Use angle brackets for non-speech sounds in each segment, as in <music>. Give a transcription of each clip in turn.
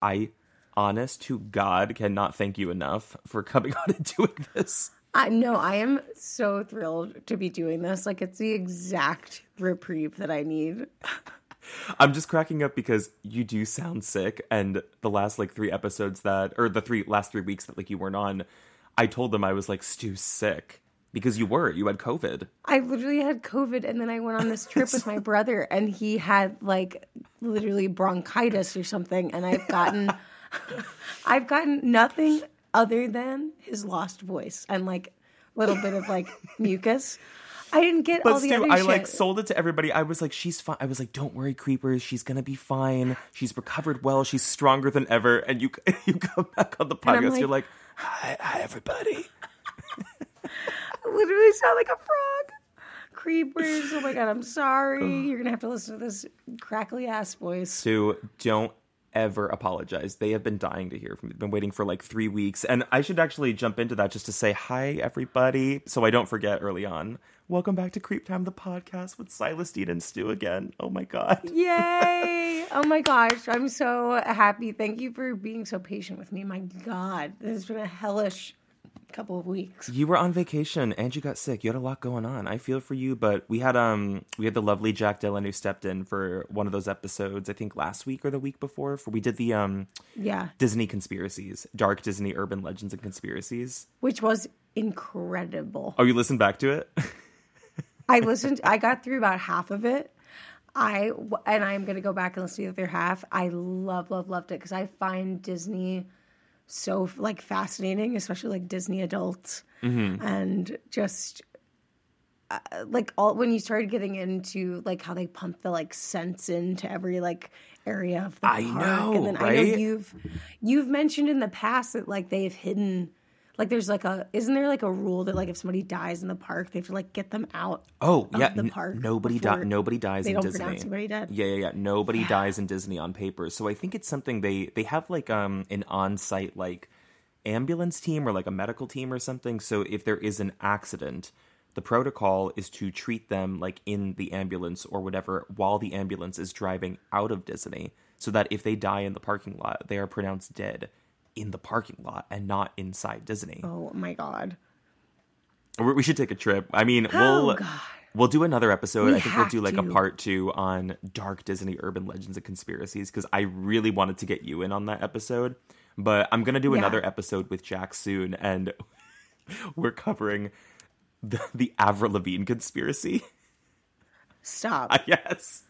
I, honest to God, cannot thank you enough for coming <laughs> on and doing this. I know I am so thrilled to be doing this. Like it's the exact reprieve that I need. <laughs> I'm just cracking up because you do sound sick, and the last like three episodes that, or the three last three weeks that like you weren't on, I told them I was like Stu's sick because you were, you had COVID. I literally had COVID, and then I went on this trip with my <laughs> brother, and he had like literally bronchitis or something, and I've gotten, <laughs> I've gotten nothing other than his lost voice and like a little bit of like mucus. I didn't get But all the Stu, other I shit. like sold it to everybody. I was like, she's fine. I was like, don't worry, creepers. She's gonna be fine. She's recovered well. She's stronger than ever. And you, <laughs> you come back on the podcast. you're like- like, hi, hi, everybody. Literally sound like a frog. Creepers. Oh my god, I'm sorry. <sighs> You're gonna have to listen to this crackly ass voice. Stu, don't ever apologize. They have been dying to hear from. They've been waiting for like three weeks. And I should actually jump into that just to say hi, everybody, so I don't forget early on. Welcome back to Creep Time, the podcast with Silas Dean and Stu again. Oh my God. <laughs> Yay! Oh my gosh, I'm so happy. Thank you for being so patient with me. My God, this has been a hellish couple of weeks. You were on vacation and you got sick. You had a lot going on. I feel for you, but we had um we had the lovely Jack Dylan who stepped in for one of those episodes, I think last week or the week before, for we did the um Yeah, Disney conspiracies, dark Disney urban legends and conspiracies. which was incredible. Oh, you listened back to it? <laughs> I listened. I got through about half of it. I and I'm gonna go back and listen to the other half. I love, love, loved it because I find Disney so like fascinating, especially like Disney adults, and just uh, like all when you started getting into like how they pump the like scents into every like area of the I park, know, and then I know you've you've mentioned in the past that like they've hidden. Like there's like a isn't there like a rule that like if somebody dies in the park they have to like get them out Oh, of yeah. the n- park nobody dies nobody dies they in don't Disney. pronounce anybody dead. Yeah, yeah, yeah. Nobody dies in Disney on paper. So I think it's something they they have like um an on-site like ambulance team or like a medical team or something. So if there is an accident, the protocol is to treat them like in the ambulance or whatever while the ambulance is driving out of Disney so that if they die in the parking lot, they are pronounced dead in the parking lot and not inside Disney. Oh my god. We we should take a trip. I mean, Oh, we'll God. we'll do another episode. We I think we'll do like a part two on dark Disney urban legends and conspiracies because I really wanted to get you in on that episode. But I'm gonna do Yeah. another episode with Jack soon, and <laughs> we're covering the, the Avril Lavigne conspiracy. Stop. <laughs> yes.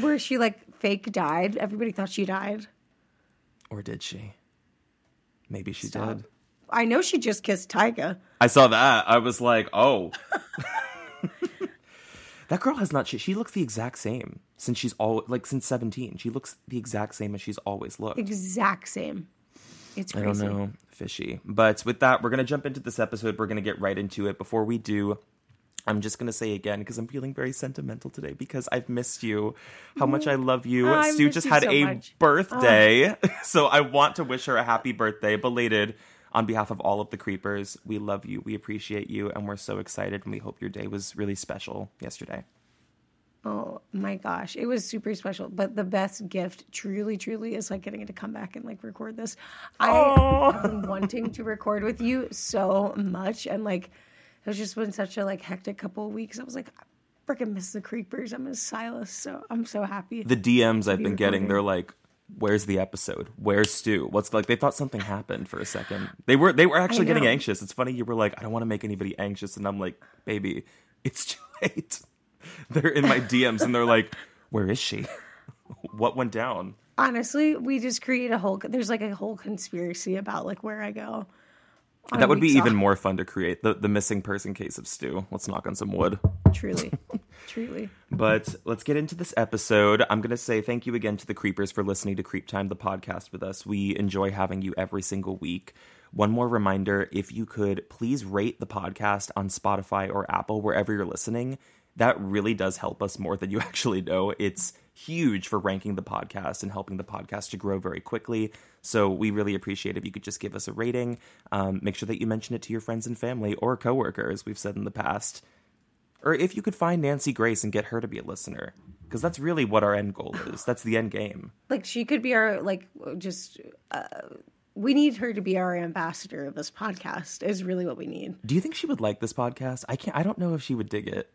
Where she like fake died. Everybody thought she died. Or did she? Maybe she Stop. did. I know she just kissed Tyga. I saw that. I was like, oh. <laughs> that girl has not. She, she looks the exact same since she's all like since seventeen. She looks the exact same as she's always looked. Exact same. It's I don't know, fishy. But with that, we're gonna jump into this episode. We're gonna get right into it. Before we do, I'm just gonna say again because I'm feeling very sentimental today because I've missed you. How much mm. I love you. Oh, I Stu just you had so a much. Oh. birthday, <laughs> so I want to wish her a happy birthday, belated. On behalf of all of the creepers, we love you, we appreciate you, and we're so excited. And we hope your day was really special yesterday. Oh my gosh. It was super special. But the best gift truly, truly is like getting to come back and like record this. I have been <laughs> wanting to record with you so much. And like it's just been such a like hectic couple of weeks. I was like, I freaking miss the creepers. I miss Silas. So I'm so happy. The DMs I've been getting, they're like, "Where's the episode? Where's Stu? What's like?" They thought something happened for a second. They were they were actually getting anxious. It's funny you were like, "I don't want to make anybody anxious," and I'm like, "Baby, it's too <laughs> late." They're in my DMs and they're like, "Where is she? <laughs> what went down?" Honestly, we just create a whole there's like a whole conspiracy about like where I go. That would be even more fun to create the the missing person case of Stu. Let's knock on some wood. truly. <laughs> truly. But let's get into this episode. I'm going to say thank you again to the Creepers for listening to Creep Time, the podcast with us. We enjoy having you every single week. One more reminder if you could please rate the podcast on Spotify or Apple, wherever you're listening. That really does help us more than you <laughs> actually know. It's huge for ranking the podcast and helping the podcast to grow very quickly. So we really appreciate if you could just give us a rating. Um, make sure that you mention it to your friends and family or coworkers. We've said in the past or if you could find Nancy Grace and get her to be a listener, because that's really what our end goal is. That's the end game. Like she could be our like just. Uh, we need her to be our ambassador of this podcast. Is really what we need. Do you think she would like this podcast? I can't. I don't know if she would dig it.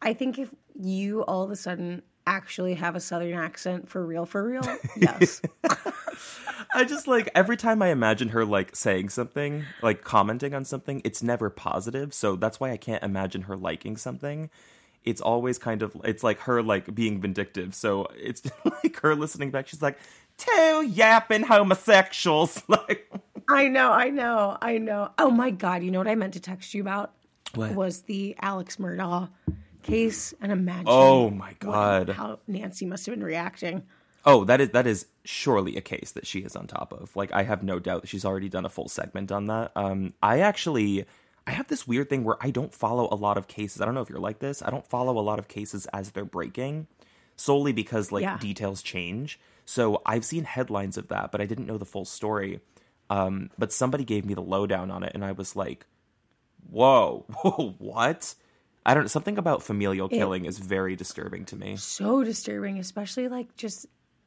I think if you all of a sudden actually have a southern accent for real, for real, <laughs> yes. <laughs> I just like every time I imagine her like saying something, like commenting on something, it's never positive. So that's why I can't imagine her liking something. It's always kind of it's like her like being vindictive. So it's <laughs> like her listening back. She's like, two yapping homosexuals. Like I know, I know, I know. Oh my god, you know what I meant to text you about? What? Was the Alex Murdaugh case and imagine Oh my what- god. how Nancy must have been reacting. Oh, that is that is surely a case that she is on top of. Like I have no doubt that she's already done a full segment on that. Um I actually I have this weird thing where I don't follow a lot of cases. I don't know if you're like this. I don't follow a lot of cases as they're breaking solely because like Yeah. details change. So I've seen headlines of that, but I didn't know the full story. Um but somebody gave me the lowdown on it and I was like, "Whoa. Whoa, <laughs> what?" I don't something about familial killing is very disturbing to me. So disturbing, especially like just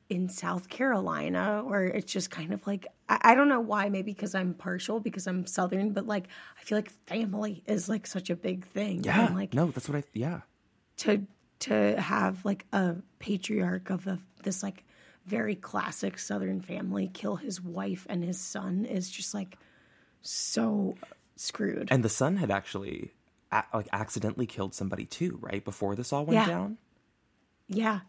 in South Carolina, where it's just kind of like I, I don't know why. Maybe because I'm partial, because I'm Southern, but like I feel like family is like such a big thing. Yeah. and, like no, that's what I yeah. to to have like a patriarch of a, this like very classic Southern family kill his wife and his son is just like so screwed. And the son had actually a- like accidentally killed somebody too, right? Before this all went Yeah. down. Yeah.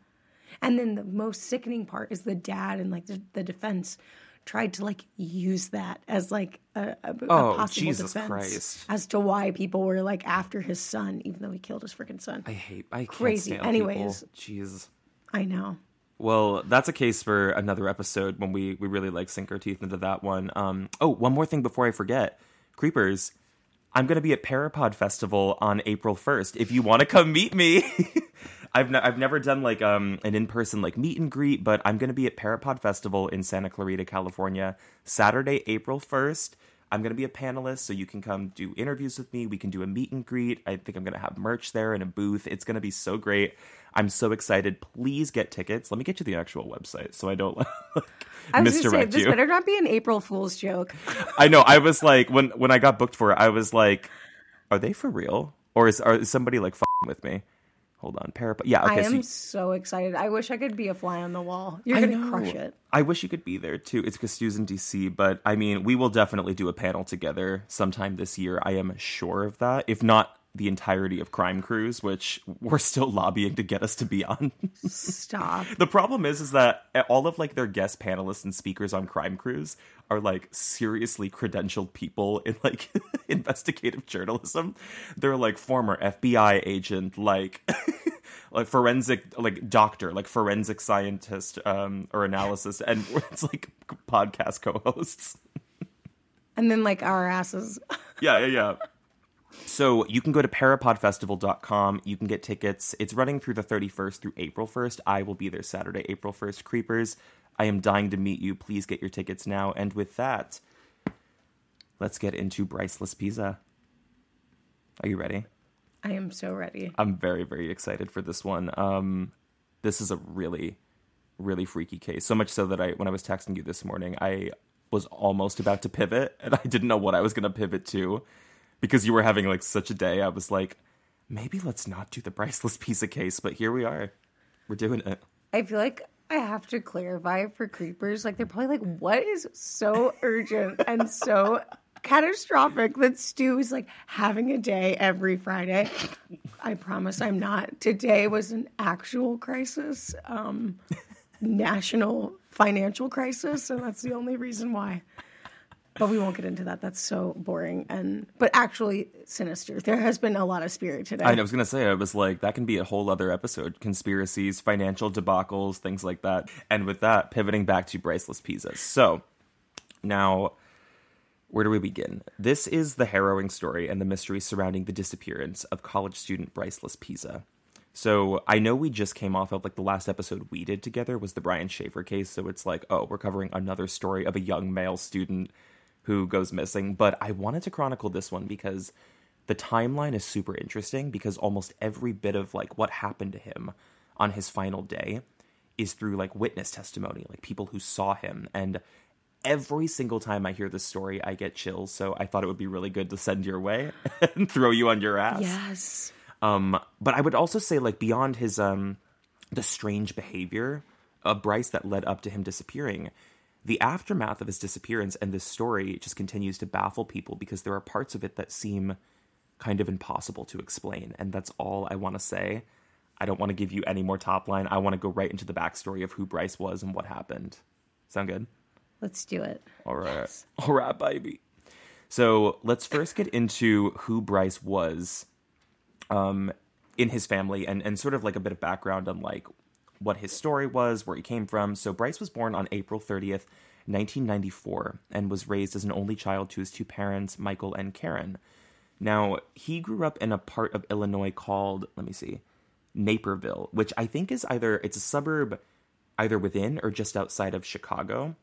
And then the most sickening part is the dad and like the, the defense tried to like use that as like a, a, a Oh, possible Jesus defense Christ. as to why people were like after his son, even though he killed his freaking son. I hate I Crazy. Anyways. people. Jeez. I know. Well, that's a case for another episode when we we really like sink our teeth into that one. Um oh, one more thing before I forget. Creepers, I'm going to be at Parapod Festival on April 1st. If you want to come meet me, <laughs> I've I've never done like um an in-person like meet and greet, but I'm going to be at Parapod Festival in Santa Clarita, California, Saturday, April 1st. I'm going to be a panelist, so you can come do interviews with me. We can do a meet and greet. I think I'm going to have merch there and a booth. It's going to be so great. I'm so excited. Please get tickets. Let me get you the actual website so I don't <laughs> like, I was gonna say misdirect this you. better not be an April Fool's joke. <laughs> I know. I was like, when when I got booked for it, I was like, are they for real, or is are is somebody like with me? Hold on, Parap. Yeah, okay. I am you- so excited. I wish I could be a fly on the wall. You're I gonna know. crush it. I wish you could be there too. It's because Stu's in DC, but I mean, we will definitely do a panel together sometime this year. I am sure of that. If not the entirety of Crime Cruise, which we're still lobbying to get us to be on. Stop. <laughs> the problem is, is that all of like their guest panelists and speakers on Crime Cruise are like seriously credentialed people in like <laughs> investigative journalism. They're like former FBI agent, like <laughs> like forensic like doctor like forensic scientist um or analysis and it's like podcast co-hosts And then like our asses. yeah yeah yeah so you can go to parapodfestival.com you can get tickets. It's running through the 31st through april 1st i will be there saturday april 1st creepers i am dying to meet you. Please get your tickets now. And with that let's get into bryce laspisa. Are you ready? I am so ready. I'm very, very excited for this one. Um, this is a really, really freaky case. So much so that I, when I was texting you this morning, I was almost about to pivot, and I didn't know what I was going to pivot to, because you were having like such a day. I was like, maybe let's not do the Bryce Laspisa case, but here we are. We're doing it. I feel like I have to clarify for creepers. Like they're probably like, what is so urgent and so catastrophic that Stu is like having a day every Friday. I promise I'm not. Today was an actual crisis, um, national financial crisis, and that's the only reason why. But we won't get into that. That's so boring and but actually sinister. There has been a lot of spirit today. I was gonna say, I was like, that can be a whole other episode: conspiracies, financial debacles, things like that. And with that, pivoting back to Bryce Laspisa. So now, where do we begin? This is the harrowing story and the mystery surrounding the disappearance of college student Bryce Laspisa. So I know we just came off of like the last episode we did together was the Brian Shaffer case. So it's like, oh, we're covering another story of a young male student who goes missing. But I wanted to chronicle this one because the timeline is super interesting because almost every bit of like what happened to him on his final day is through like witness testimony, like people who saw him. And every single time I hear this story, I get chills. So I thought it would be really good to send your way <laughs> and throw you on your ass. Yes. Um, but I would also say, like, beyond his um, the strange behavior of Bryce that led up to him disappearing, the aftermath of his disappearance and this story just continues to baffle people because there are parts of it that seem kind of impossible to explain, and that's all I want to say. I don't want to give you any more top line. I want to go right into the backstory of who Bryce was and what happened. Sound good? Let's do it. All right. <laughs> All right, baby. So let's first get into who Bryce was um, in his family and, and sort of like a bit of background on like what his story was, where he came from. So Bryce was born on April 30th, 1994, and was raised as an only child to his two parents, Michael and Karen. Now, he grew up in a part of Illinois called, let me see, Naperville, which I think is either, it's a suburb either within or just outside of Chicago.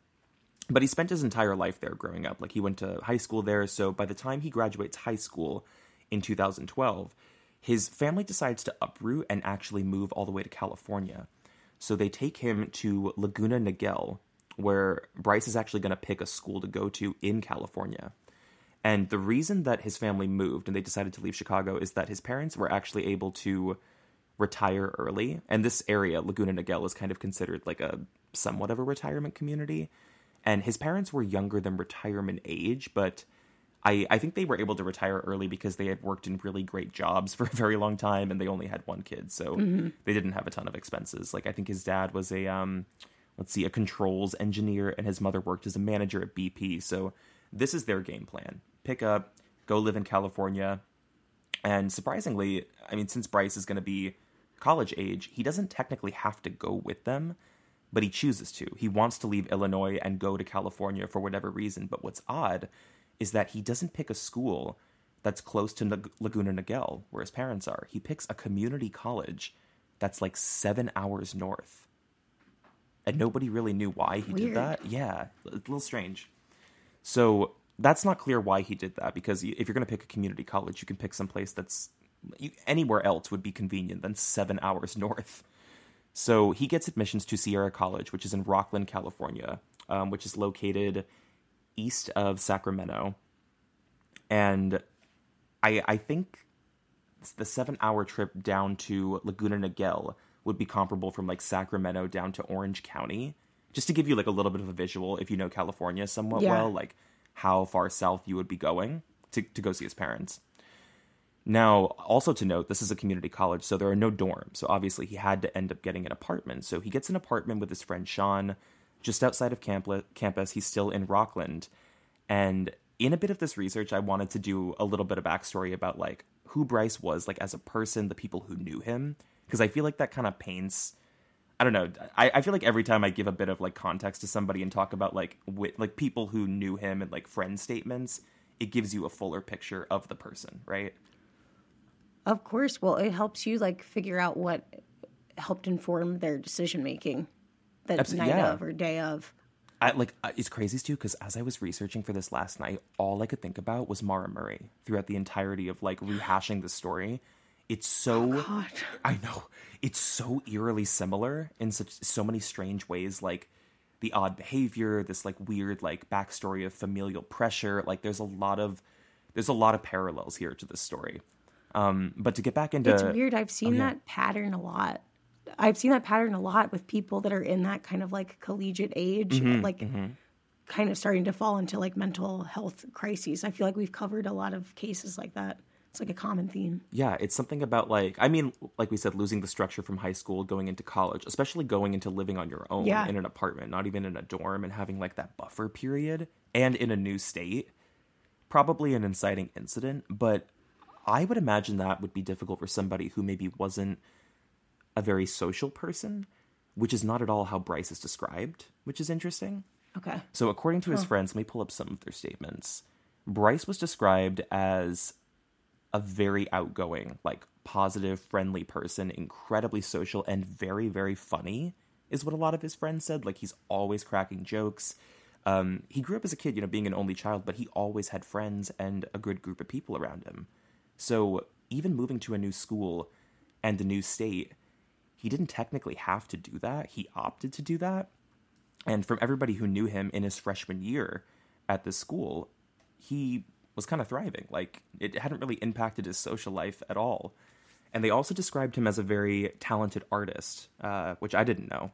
But he spent his entire life there growing up. Like he went to high school there. So by the time he graduates high school in 2012, his family decides to uproot and actually move all the way to California. So they take him to Laguna Niguel, where Bryce is actually going to pick a school to go to in California. And the reason that his family moved and they decided to leave Chicago is that his parents were actually able to retire early. And this area, Laguna Niguel, is kind of considered like a somewhat of a retirement community. And his parents were younger than retirement age, but I, I think they were able to retire early because they had worked in really great jobs <laughs> for a very long time and they only had one kid. So they didn't have a ton of expenses. Like I think his dad was a um let's see, a controls engineer and his mother worked as a manager at BP. So this is their game plan. Pick up, go live in California. And surprisingly, I mean, since Bryce is gonna be college age, he doesn't technically have to go with them, but he chooses to. He wants to leave Illinois and go to California for whatever reason. But what's odd is that he doesn't pick a school that's close to Laguna Niguel, where his parents are. He picks a community college that's like seven hours north. And nobody really knew why he did that. Yeah, a little strange. So that's not clear why he did that because if you're going to pick a community college, you can pick some place that's you, anywhere else would be convenient than seven hours north. So he gets admissions to Sierra College, which is in Rocklin, California, um, which is located east of Sacramento. And I I think the seven hour trip down to Laguna Niguel would be comparable from like Sacramento down to Orange County. Just to give you like a little bit of a visual, if you know California somewhat Yeah. well, like how far south you would be going to, to go see his parents. Now, also to note, this is a community college, so there are no dorms. So obviously, he had to end up getting an apartment. So he gets an apartment with his friend Sean, just outside of campus. He's still in Rocklin, and in a bit of this research, I wanted to do a little bit of backstory about like who Bryce was, like as a person, the people who knew him, because I feel like that kind of paints. I don't know. I, I feel like every time I give a bit of like context to somebody and talk about like wi- like people who knew him and like friend statements, it gives you a fuller picture of the person, right? Of course. Well, it helps you like figure out what helped inform their decision making the night yeah. of or day of. I like it's crazy too because as I was researching for this last night, all I could think about was Maura Murray throughout the entirety of like rehashing the story. It's so God. I know it's so eerily similar in such so many strange ways. Like the odd behavior, this like weird like backstory of familial pressure. Like there's a lot of there's a lot of parallels here to this story. Um, but to get back into It's weird. I've seen oh, yeah. that pattern a lot. I've seen that pattern a lot with people that are in that kind of like collegiate age, Mm-hmm, like kind of starting to fall into like mental health crises. I feel like we've covered a lot of cases like that. It's like a common theme. Yeah, it's something about like I mean, like we said, losing the structure from high school, going into college, especially going into living on your own Yeah. in an apartment, not even in a dorm, and having like that buffer period, and in a new state. Probably an inciting incident, but I would imagine that would be difficult for somebody who maybe wasn't a very social person, which is not at all how Bryce is described, which is interesting. Okay. So, according to his friends, let me pull up some of their statements. Bryce was described as a very outgoing, like positive, friendly person, incredibly social, and very, very funny, is what a lot of his friends said. Like, he's always cracking jokes. Um, he grew up as a kid, you know, being an only child, but he always had friends and a good group of people around him. So even moving to a new school and a new state, he didn't technically have to do that. He opted to do that. And from everybody who knew him in his freshman year at the school, he was kind of thriving. Like it hadn't really impacted his social life at all. And they also described him as a very talented artist, uh, which I didn't know.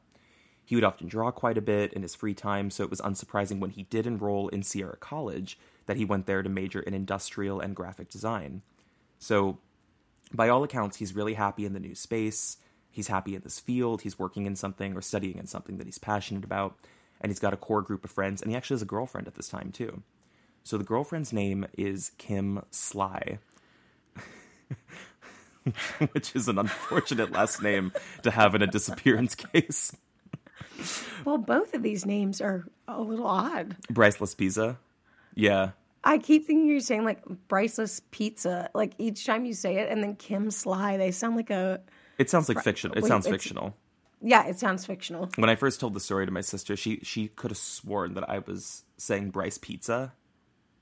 He would often draw quite a bit in his free time, so it was unsurprising when he did enroll in Sierra College that he went there to major in industrial and graphic design. So, by all accounts, he's really happy in the new space. He's happy in this field. He's working in something or studying in something that he's passionate about. And he's got a core group of friends, and he actually has a girlfriend at this time, too. So, the girlfriend's name is Kim Sly. <laughs> which is an unfortunate last name to have in a disappearance <laughs> case. Well, both of these names are a little odd. Bryceless Pizza. Yeah. I keep thinking you're saying like Bryceless Pizza, like each time you say it, and then Kim Sly. They sound like a. It sounds like fiction. It sounds fictional. Yeah, it sounds fictional. When I first told the story to my sister, she she could have sworn that I was saying Bryce Pizza.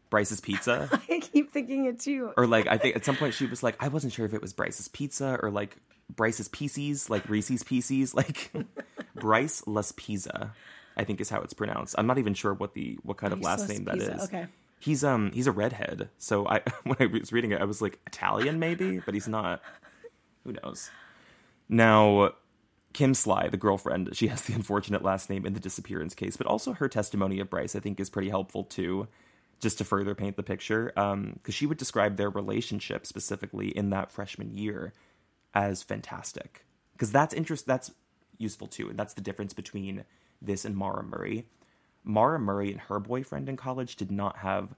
Bryce's Pizza. <laughs> I keep thinking it too. or like I think at some point she was like, I wasn't sure if it was Bryce's Pizza or like Bryce's Pieces, like Reese's Pieces, <laughs> like Bryce Laspisa, I think is how it's pronounced. I'm not even sure what the what kind of last Bryceless name that is. Okay. He's um he's a redhead. So I <laughs> when I was reading it, I was like Italian maybe, but he's not. Who knows? Now Kim Sly, the girlfriend, she has the unfortunate last name in the disappearance case, but also her testimony of Bryce, I think, is pretty helpful too, just to further paint the picture. Um, because she would describe their relationship specifically in that freshman year as fantastic. Because that's interest, that's useful too, and that's the difference between this and Maura Murray. Maura Murray and her boyfriend in college did not have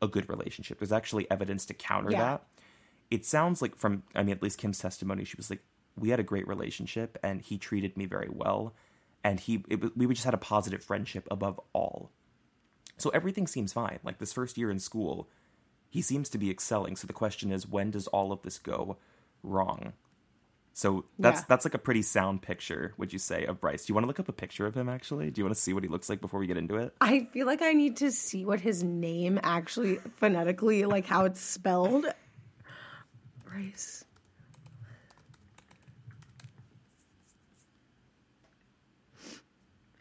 a good relationship. There's actually evidence to counter Yeah. that. It sounds like from, I mean, at least Kim's testimony, she was like, we had a great relationship and he treated me very well. And he, it, we just had a positive friendship above all. So everything seems fine. Like this first year in school, he seems to be excelling. So the question is, when does all of this go wrong? So that's Yeah. that's like a pretty sound picture, would you say, of Bryce? Do you want to look up a picture of him actually? Do you want to see what he looks like before we get into it? I feel like I need to see what his name actually phonetically, like how it's spelled. Bryce.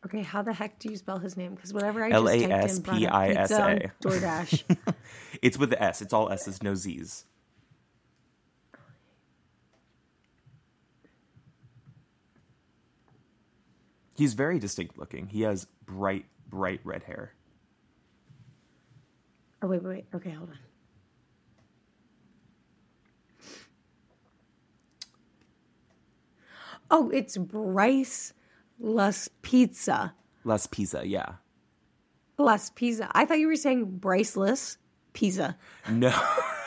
Okay, how the heck do you spell his name? Because whatever I just typed in brought pizza. DoorDash. <laughs> It's with the S. It's all S's, no Z's. He's very distinct looking. He has bright, bright red hair. oh wait, wait, wait. Okay, hold on. Oh, it's Bryce Las Pizza. Laspisa, yeah. Las Pizza. I thought you were saying Bryceless Pizza. No,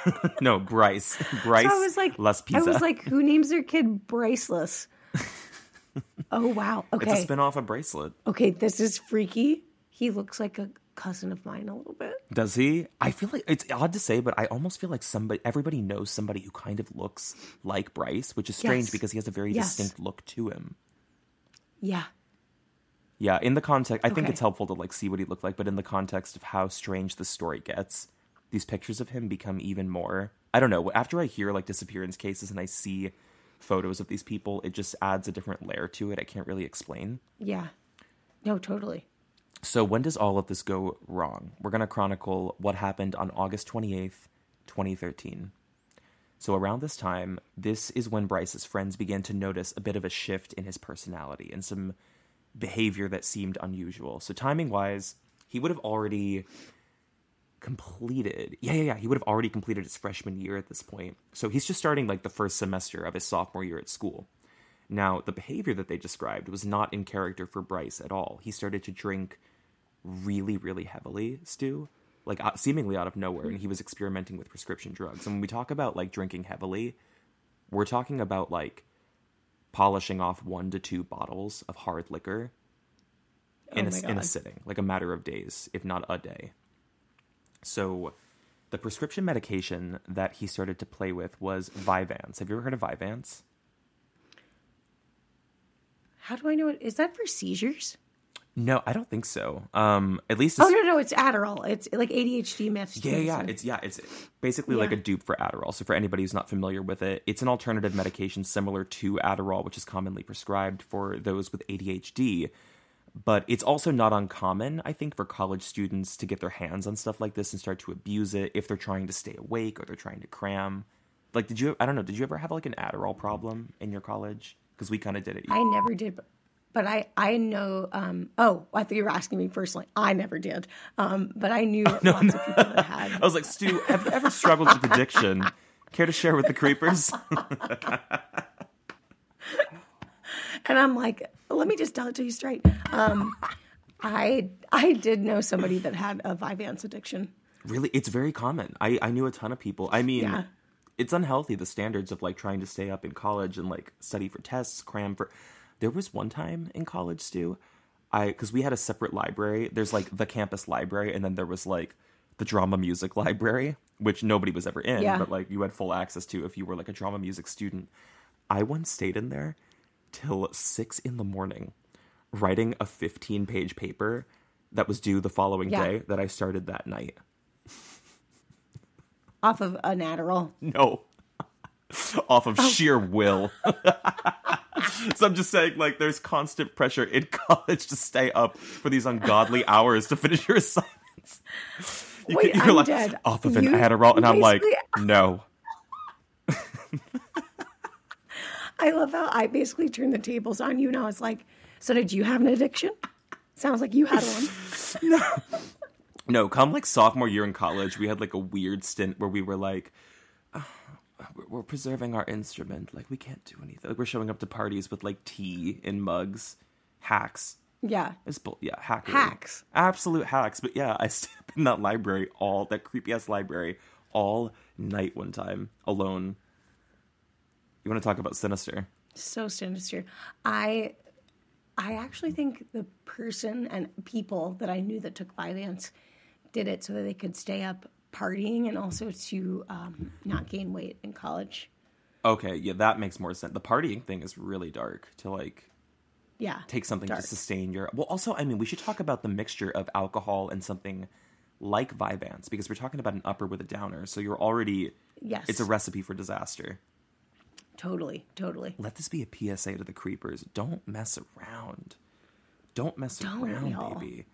<laughs> no, Bryce. Bryce. <laughs> So I was like, Las Pizza. I was like, who names their kid Bryceless? <laughs> oh wow. Okay. it's a spin off of Bracelet. okay, this is freaky. He looks like a cousin of mine a little bit. Does he? I feel like it's odd to say, but I almost feel like somebody, everybody knows somebody who kind of looks like Bryce, which is strange Yes. because he has a very Yes. distinct look to him. Yeah. Yeah, in the context, I think it's helpful to like see what he looked like, but in the context of how strange the story gets, these pictures of him become even more. I don't know. After I hear like disappearance cases and I see photos of these people, it just adds a different layer to it. I can't really explain. Yeah. No, totally. So when does all of this go wrong? We're going to chronicle what happened on August 28th, 2013. So around this time, this is when Bryce's friends began to notice a bit of a shift in his personality and some behavior that seemed unusual. So timing wise, he would have already completed. Yeah, yeah, yeah. He would have already completed his freshman year at this point. So he's just starting like the first semester of his sophomore year at school. Now, the behavior that they described was not in character for Bryce at all. He started to drink really, really heavily, Stu, like seemingly out of nowhere, hmm. and he was experimenting with prescription drugs. And when we talk about like drinking heavily, we're talking about like polishing off one to two bottles of hard liquor in, Oh a, in a sitting, like a matter of days, if not a day. So, the prescription medication that he started to play with was Vyvanse. Have you ever heard of Vyvanse? How do I know it? Is that for seizures? No, I don't think so. Um, at least it's, Oh no, no, it's Adderall. It's like ADHD myths. yeah, yeah, it's yeah, it's basically like a dupe for Adderall. So for anybody who's not familiar with it, it's an alternative medication similar to Adderall, which is commonly prescribed for those with ADHD. But it's also not uncommon, I think, for college students to get their hands on stuff like this and start to abuse it if they're trying to stay awake or they're trying to cram. Like, did you? I don't know. Did you ever have like an Adderall problem in your college? Because we kind of did it. I never did, but- but I I know. Um, oh, I thought you were asking me personally. I never did, um, but I knew <laughs> lots of people that had. <laughs> I was like, Stu, have you ever struggled with addiction? Care to share with the creepers? <laughs> And I'm like, let me just tell it to you straight. Um, I I did know somebody that had a Vyvanse addiction. really, it's very common. I, I knew a ton of people. I mean, Yeah. it's unhealthy, the standards of like trying to stay up in college and like study for tests, cram for. There was one time in college, Stu, I, because we had a separate library. There's like the campus library, and then there was like the drama music <laughs> library, which nobody was ever in, Yeah. but like you had full access to if you were like a drama music student. I once stayed in there till six in the morning writing a 15 page paper that was due the following Yeah. day that I started that night. off of an Adderall. No. <laughs> Off of oh. sheer will. <laughs> <laughs> so I'm just saying, like, there's constant pressure in <laughs> college to stay up for these ungodly hours to finish your assignments. You Wait, you're I'm like, dead. off of an You Adderall, and I'm like, no. <laughs> I love how I basically turned the tables on you, and I was like, "So did you have an addiction? Sounds like you had one." No, No, come like sophomore year in college, we had like a weird stint where we were like, "Ah, we're- we're preserving our instrument. Like, we can't do anything. Like, we're showing up to parties with like tea in mugs. Hacks. Yeah, It's bull- yeah, hackery. Hacks. Absolute hacks. But yeah, I <laughs> stayed up in that library all that creepy ass library all night one time alone. You want to talk about sinister? so sinister. I I actually think the person and people that I knew that took Vyvanse did it so that they could stay up partying and also to um, not gain weight in college. Okay, yeah, that makes more sense. The partying thing is really dark to like Yeah, take something dark. to sustain your. Well, also, I mean, we should talk about the mixture of alcohol and something like Vyvanse because we're talking about an upper with a downer. So you're already. Yes. It's a recipe for disaster. Totally, totally. Let this be a PSA to the creepers. Don't mess around. Don't mess Don't, around, y'all. baby.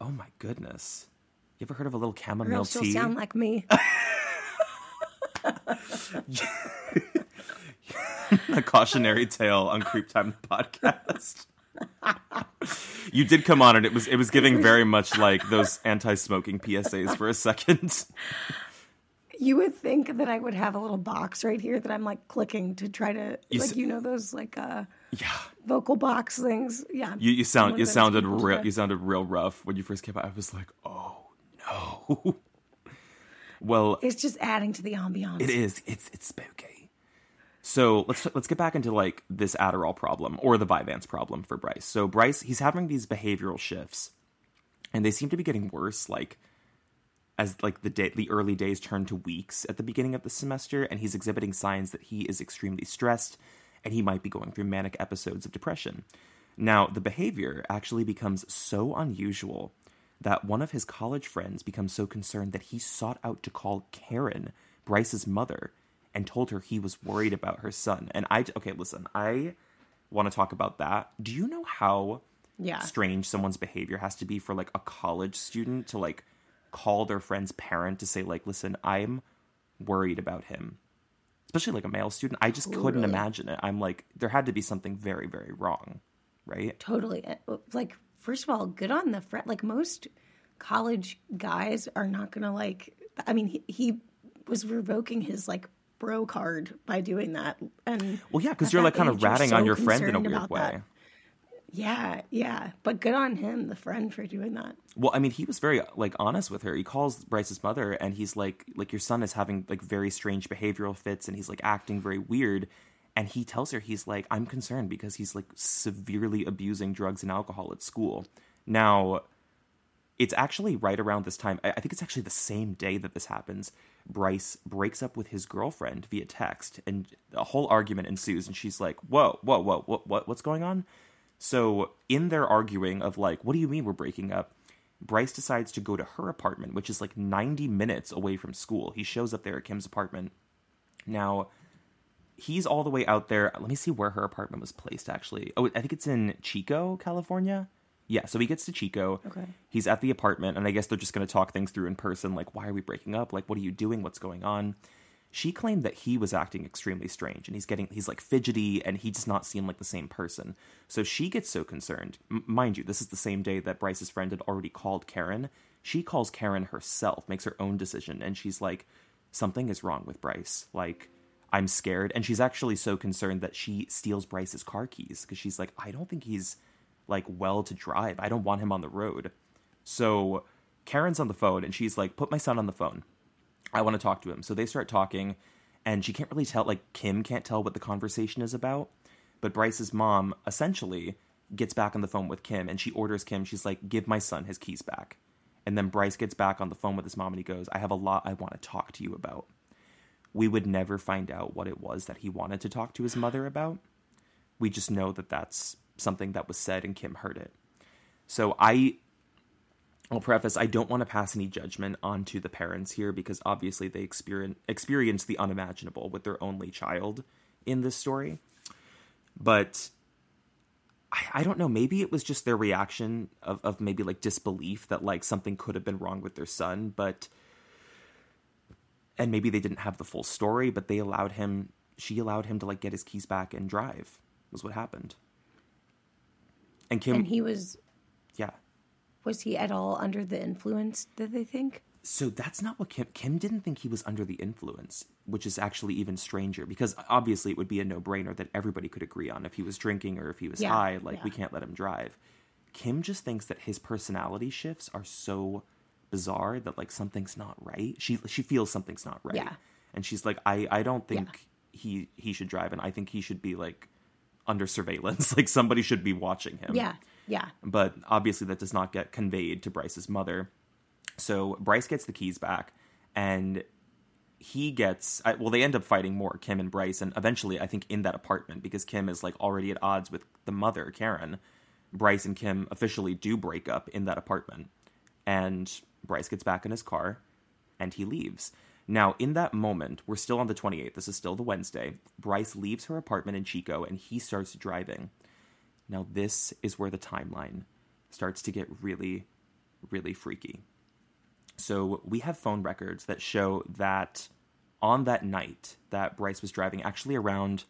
Oh my goodness. You ever heard of a little chamomile you'll tea? sound like me. <laughs> a cautionary tale on Creep Time the podcast. you did come on and it was it was giving very much like those anti-smoking PSAs for a second. You would think that I would have a little box right here that I'm like clicking to try to You like s- you know those like uh Yeah. vocal box things. Yeah. You you sound you sounded real you sounded real rough when you first came out. I was like, "Oh no." <laughs> well, It's just adding to the ambiance. It is. It's it's spooky. So let's let's get back into like this Adderall problem or the Vyvanse problem for Bryce. So Bryce, he's having these behavioral shifts, and they seem to be getting worse. Like as like the day the early days turn to weeks at the beginning of the semester, and he's exhibiting signs that he is extremely stressed, and he might be going through manic episodes of depression. Now the behavior actually becomes so unusual that one of his college friends becomes so concerned that he sought out to call Karen, Bryce's mother, and told her he was worried about her son. And I okay, listen, I want to talk about that. Do you know how Yeah. strange someone's behavior has to be for like a college student to like call their friend's parent to say like, "Listen, I'm worried about him." Especially like a male student, I just couldn't imagine it. I'm like, there had to be something very, very wrong, right? Totally. Like, first of all, good on the friend. Like, most college guys are not to, like, I mean, he, he was revoking his, like, bro card by doing that. And Well, yeah, because you're like kind of age, ratting so on your friend in a weird way. that. Yeah, yeah. But good on him, the friend, for doing that. Well, I mean, he was very like honest with her. He calls Bryce's mother, and he's like, like your son is having like very strange behavioral fits, and he's like acting very weird. And he tells her he's like, I'm concerned because he's like severely abusing drugs and alcohol at school. Now, it's actually right around this time. I think it's actually the same day that this happens. Bryce breaks up with his girlfriend via text, and a whole argument ensues. And she's like, "Whoa, whoa, whoa, what, what, what's going on?" So, in their arguing of like, what do you mean we're breaking up? Bryce decides to go to her apartment, which is like 90 minutes away from school. He shows up there at Kim's apartment. Now, he's all the way out there. Let me see where her apartment was placed actually. Oh, I think it's in Chico, California. Yeah, so he gets to Chico. Okay. He's at the apartment, and I guess they're just going to talk things through in person. Like, why are we breaking up? Like, what are you doing? What's going on? She claimed that he was acting extremely strange, and he's getting he's like fidgety, and he does not seem like the same person. So she gets so concerned. M- mind you, this is the same day that Bryce's friend had already called Karen. She calls Karen herself, makes her own decision, and she's like, something is wrong with Bryce. Like, I'm scared, and she's actually so concerned that she steals Bryce's car keys because she's like, I don't think he's like well to drive. I don't want him on the road. So Karen's on the phone and she's like, put my son on the phone. I want to talk to him. So they start talking and she can't really tell, like, Kim can't tell what the conversation is about. But Bryce's mom essentially gets back on the phone with Kim and she orders Kim, she's like, give my son his keys back. And then Bryce gets back on the phone with his mom and he goes, I have a lot I want to talk to you about. We would never find out what it was that he wanted to talk to his mother about. We just know that that's something that was said and Kim heard it. So I I'll preface I don't want to pass any judgment onto the parents here because obviously they experience experience the unimaginable with their only child in this story. But I, I don't know, maybe it was just their reaction of, of maybe like disbelief that like something could have been wrong with their son, but and maybe they didn't have the full story, but they allowed him she allowed him to like get his keys back and drive was what happened. And Kim And he was yeah. was he at all under the influence? Did they think? So that's not what Kim Kim didn't think he was under the influence, which is actually even stranger because obviously it would be a no-brainer that everybody could agree on if he was drinking or if he was Yeah, high, like we can't let him drive. Kim just thinks that his personality shifts are so bizarre that like something's not right. She she feels something's not right. Yeah. And she's like I I don't think he he should drive and I think he should be like under surveillance. <laughs> like somebody should be watching him Yeah. Yeah. but obviously that does not get conveyed to Bryce's mother. So Bryce gets the keys back, and he gets I- well. They end up fighting more, Kim and Bryce, and eventually, I think in that apartment because Kim is like already at odds with the mother, Karen. Bryce and Kim officially do break up in that apartment, and Bryce gets back in his car, and he leaves. Now, in that moment, we're still on the 28th. This is still the Wednesday. Bryce leaves her apartment in Chico, and he starts driving. Now, this is where the timeline starts to get really, really freaky. So, we have phone records that show that on that night that Bryce was driving, actually around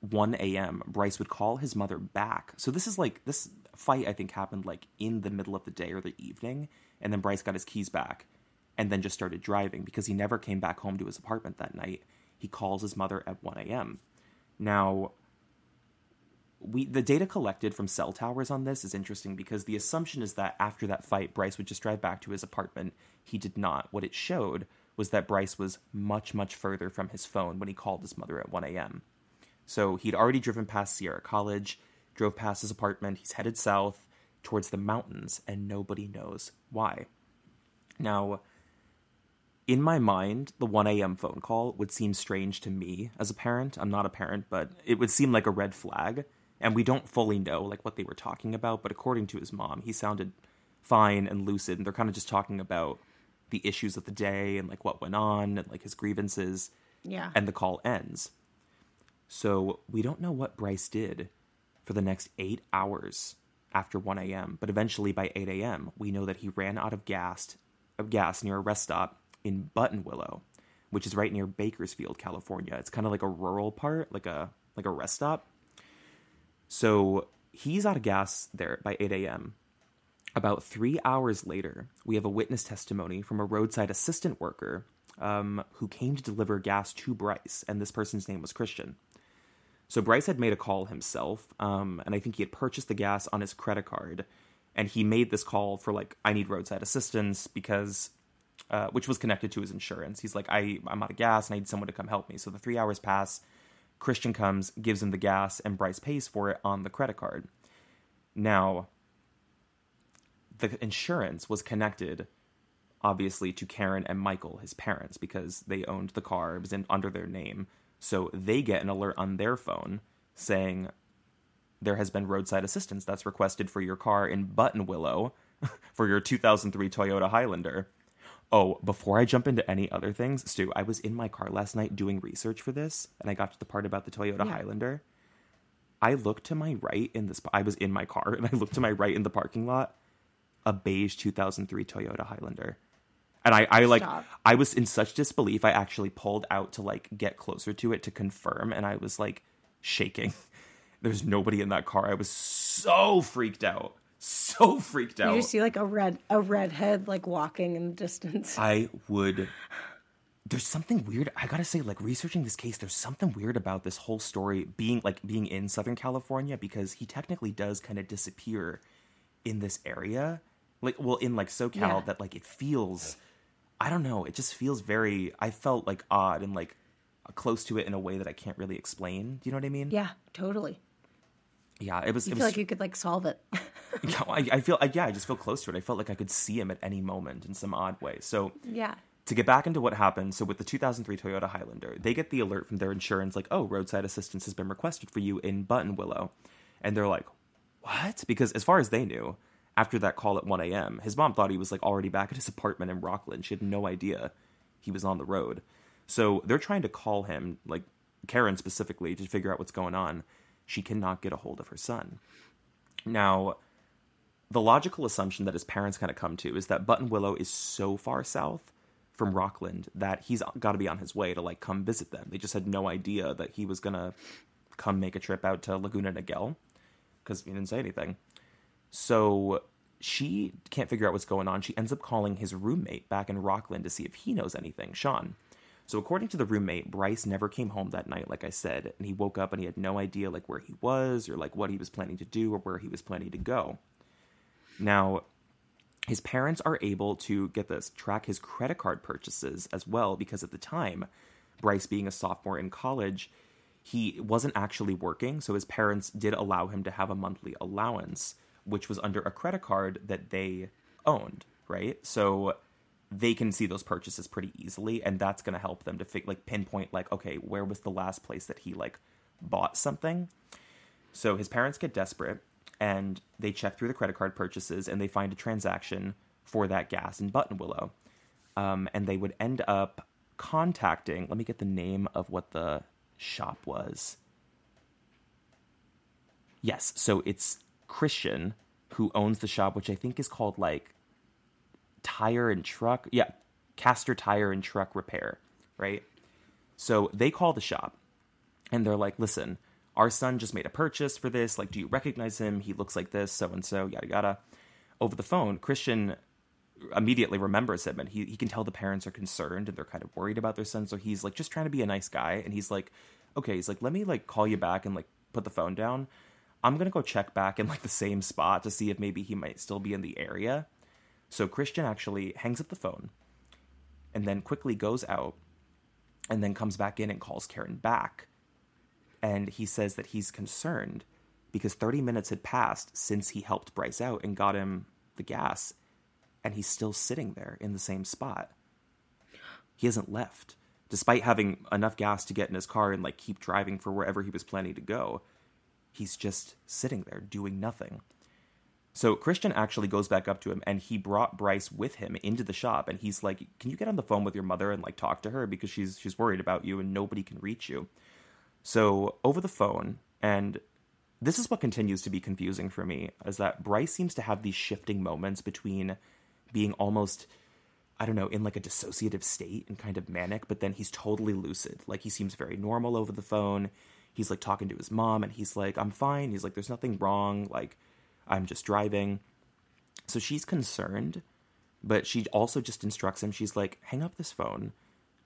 1 a.m., Bryce would call his mother back. So, this is like this fight, I think, happened like in the middle of the day or the evening. And then Bryce got his keys back and then just started driving because he never came back home to his apartment that night. He calls his mother at 1 a.m. Now, we the data collected from cell towers on this is interesting because the assumption is that after that fight Bryce would just drive back to his apartment. He did not. What it showed was that Bryce was much much further from his phone when he called his mother at 1 a.m. So he'd already driven past Sierra College, drove past his apartment, he's headed south towards the mountains and nobody knows why. Now, in my mind, the 1 a.m. phone call would seem strange to me as a parent. I'm not a parent, but it would seem like a red flag. And we don't fully know like what they were talking about, but according to his mom, he sounded fine and lucid. And they're kind of just talking about the issues of the day and like what went on and like his grievances. Yeah. And the call ends. So we don't know what Bryce did for the next eight hours after 1 a.m. But eventually by 8 a.m., we know that he ran out of gas, of gas near a rest stop in Buttonwillow, which is right near Bakersfield, California. It's kind of like a rural part, like a like a rest stop. So he's out of gas there by 8 a.m. About three hours later, we have a witness testimony from a roadside assistant worker um, who came to deliver gas to Bryce, and this person's name was Christian. So Bryce had made a call himself, um, and I think he had purchased the gas on his credit card, and he made this call for like I need roadside assistance because, uh, which was connected to his insurance. He's like I I'm out of gas and I need someone to come help me. So the three hours pass. Christian comes, gives him the gas, and Bryce pays for it on the credit card. Now, the insurance was connected, obviously, to Karen and Michael, his parents, because they owned the car. It was in, under their name. So they get an alert on their phone saying, there has been roadside assistance that's requested for your car in Buttonwillow <laughs> for your 2003 Toyota Highlander. Oh, before I jump into any other things, Stu, I was in my car last night doing research for this, and I got to the part about the Toyota Yeah. Highlander. I looked to my right in this. I was in my car, <laughs> and I looked to my right in the parking lot, a beige 2003 Toyota Highlander, and I, I like, Stop. I was in such disbelief. I actually pulled out to like get closer to it to confirm, and I was like shaking. <laughs> There's nobody in that car. I was so freaked out, so freaked out. You just see like a red a redhead like walking in the distance. I would. There's something weird. I gotta say, like researching this case, there's something weird about this whole story being like being in Southern California because he technically does kind of disappear in this area, like well, in like SoCal, Yeah. that like it feels. I don't know. It just feels very. I felt like odd and like close to it in a way that I can't really explain. Do you know what I mean? yeah, totally. Yeah. It was. You it feel was. like you could like solve it. <laughs> yeah, I, I feel. I, yeah, I just feel close to it. I felt like I could see him at any moment in some odd way. So yeah. to get back into what happened, so with the 2003 Toyota Highlander, they get the alert from their insurance like, "Oh, roadside assistance has been requested for you in Buttonwillow," and they're like, "What?" Because as far as they knew, after that call at 1 a.m., his mom thought he was like already back at his apartment in Rocklin. She had no idea he was on the road. So they're trying to call him, like Karen specifically, to figure out what's going on. She cannot get a hold of her son. Now, the logical assumption that his parents kind of come to is that Buttonwillow is so far south from Rocklin that he's got to be on his way to like come visit them. They just had no idea that he was gonna come make a trip out to Laguna Niguel because he didn't say anything. So she can't figure out what's going on. She ends up calling his roommate back in Rocklin to see if he knows anything, Sean. So according to the roommate, Bryce never came home that night, like I said, and he woke up and he had no idea like where he was or like what he was planning to do or where he was planning to go. Now, his parents are able to get this track his credit card purchases as well because at the time, Bryce being a sophomore in college, he wasn't actually working, so his parents did allow him to have a monthly allowance, which was under a credit card that they owned, right? So they can see those purchases pretty easily, and that's going to help them to fig- like pinpoint like, okay, where was the last place that he like bought something? So his parents get desperate and they check through the credit card purchases and they find a transaction for that gas in Buttonwillow. Um, and they would end up contacting, let me get the name of what the shop was. Yes, so it's Christian who owns the shop, which I think is called like Tire and Truck. Yeah, Castor Tire and Truck Repair, right? So they call the shop and they're like, listen, our son just made a purchase for this. Like, do you recognize him? He looks like this, so and so, yada yada. Over the phone, Christian immediately remembers him and he, he can tell the parents are concerned and they're kind of worried about their son. So he's like just trying to be a nice guy. And he's like, okay, he's like, let me like call you back and like put the phone down. I'm going to go check back in like the same spot to see if maybe he might still be in the area. So Christian actually hangs up the phone and then quickly goes out and then comes back in and calls Karen back. And he says that he's concerned because 30 minutes had passed since he helped Bryce out and got him the gas, and he's still sitting there in the same spot. He hasn't left, despite having enough gas to get in his car and like keep driving for wherever he was planning to go. He's just sitting there doing nothing. So Christian actually goes back up to him and he brought Bryce with him into the shop and he's like, "Can you get on the phone with your mother and like talk to her because she's she's worried about you and nobody can reach you." So over the phone, and this is what continues to be confusing for me, is that Bryce seems to have these shifting moments between being almost, I don't know, in like a dissociative state and kind of manic, but then he's totally lucid. Like he seems very normal over the phone. He's like talking to his mom and he's like, I'm fine. He's like, there's nothing wrong. Like, I'm just driving. So she's concerned, but she also just instructs him. She's like, hang up this phone.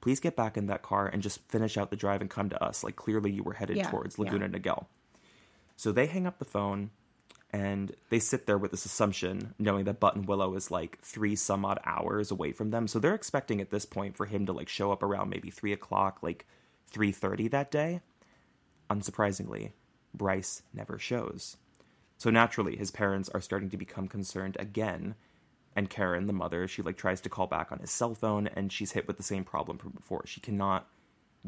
Please get back in that car and just finish out the drive and come to us. Like, clearly you were headed Yeah, towards yeah. Laguna Niguel. So they hang up the phone and they sit there with this assumption, knowing that Buttonwillow is like three some odd hours away from them. So they're expecting at this point for him to like show up around maybe three o'clock, like three thirty that day. Unsurprisingly, Bryce never shows. So naturally, his parents are starting to become concerned again. And Karen, the mother, she like tries to call back on his cell phone, and she's hit with the same problem from before. She cannot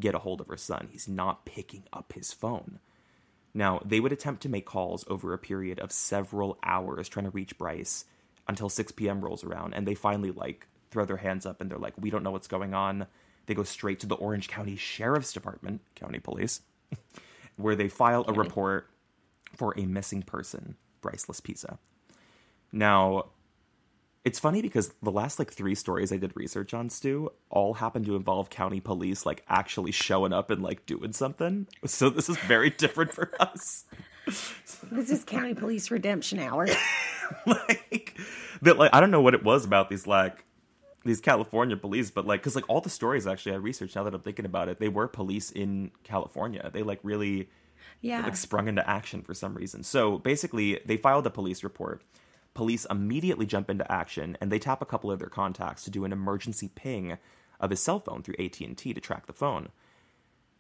get a hold of her son. He's not picking up his phone. Now, they would attempt to make calls over a period of several hours trying to reach Bryce until 6 p.m. rolls around, and they finally like throw their hands up and they're like, "We don't know what's going on." They go straight to the Orange County Sheriff's Department, county police, where they file a report for a missing person, Bryce Laspisa. Now, it's funny because the last like three stories I did research on, Stu, all happened to involve county police like actually showing up and like doing something. So this is very different for <laughs> us. This is county police redemption hour. <laughs> like that like I don't know what it was about these like these California police, but like because like all the stories actually I researched now that I'm thinking about it, they were police in California. They like really Yeah. like sprung into action for some reason. So basically, they filed a police report. Police immediately jump into action and they tap a couple of their contacts to do an emergency ping of his cell phone through AT&T to track the phone.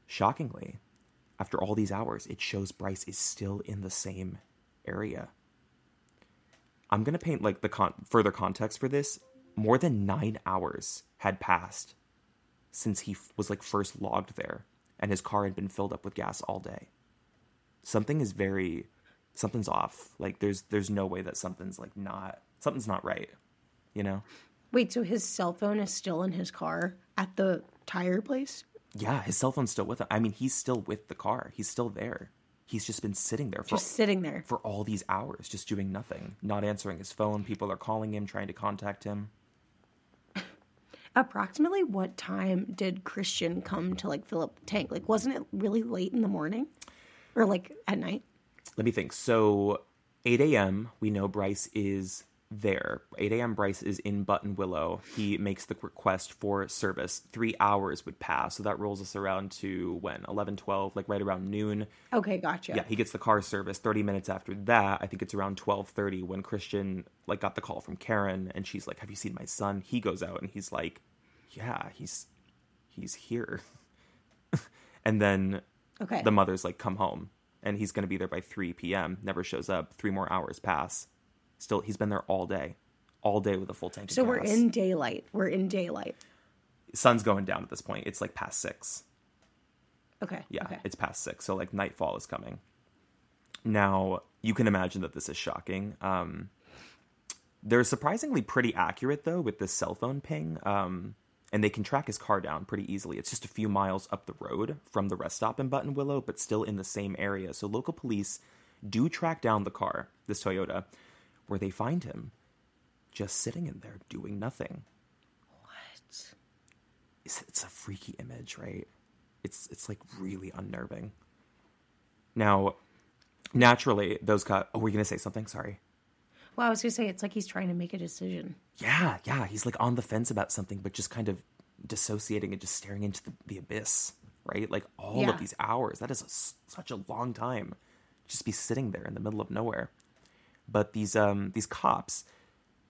Shockingly, after all these hours, it shows Bryce is still in the same area. I'm to paint like the con- further context for this. More than 9 hours had passed since he f- was like first logged there and his car had been filled up with gas all day. Something is very something's off. Like there's there's no way that something's like not something's not right you know? Wait, so his cell phone is still in his car at the tire place? yeah his cell phone's still with him. I mean he's still with the car. He's still there. He's just been sitting there for Just sitting there. for all these hours just doing nothing not answering his phone. People are calling him trying to contact him Approximately what time did Christian come to like fill up the tank? Like, wasn't it really late in the morning? Or like at night? let me think so 8 a.m we know bryce is there. 8 a.m bryce is in buttonwillow he makes the request for service. Three hours would pass. So that rolls us around to when 11 12 like right around noon. Okay, gotcha. yeah he gets the car service. 30 minutes after that i think it's around 12.30 when christian like got the call from karen and she's like have you seen my son? He goes out and he's like yeah he's he's here. <laughs> And then Okay. the mother's like come home. And he's going to be there by 3 p.m never shows up. Three more hours pass still he's been there all day all day with a full tank of so we're gas. in daylight. We're in daylight. sun's going down at this point it's like past six Okay. yeah Okay. it's past six so like nightfall is coming now you can imagine that this is shocking um they're surprisingly pretty accurate though with this cell phone ping um and they can track his car down pretty easily it's just a few miles up the road from the rest stop in buttonwillow but still in the same area so local police do track down the car this toyota where they find him just sitting in there doing nothing What? it's, it's a freaky image, right? It's it's like really unnerving. Now, naturally, those got. Oh, were you gonna say something? Sorry. Well, I was gonna say it's like he's trying to make a decision. Yeah, yeah. He's like on the fence about something, but just kind of dissociating and just staring into the, the abyss, right? Like all Yeah. of these hours. That is a such a long time. Just be sitting there in the middle of nowhere. But these um these cops,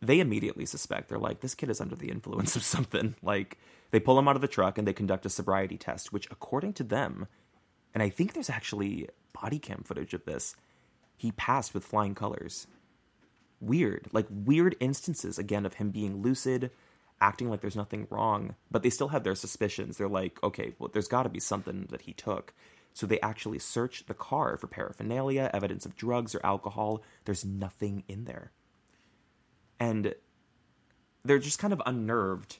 they immediately suspect they're like this kid is under the influence of <laughs> something. Like they pull him out of the truck and they conduct a sobriety test, which according to them, and I think there's actually body cam footage of this, he passed with flying colors weird, like weird instances again of him being lucid, acting like there's nothing wrong, but they still have their suspicions. They're like, okay, well, there's got to be something that he took. So they actually search the car for paraphernalia, evidence of drugs or alcohol. There's nothing in there. And they're just kind of unnerved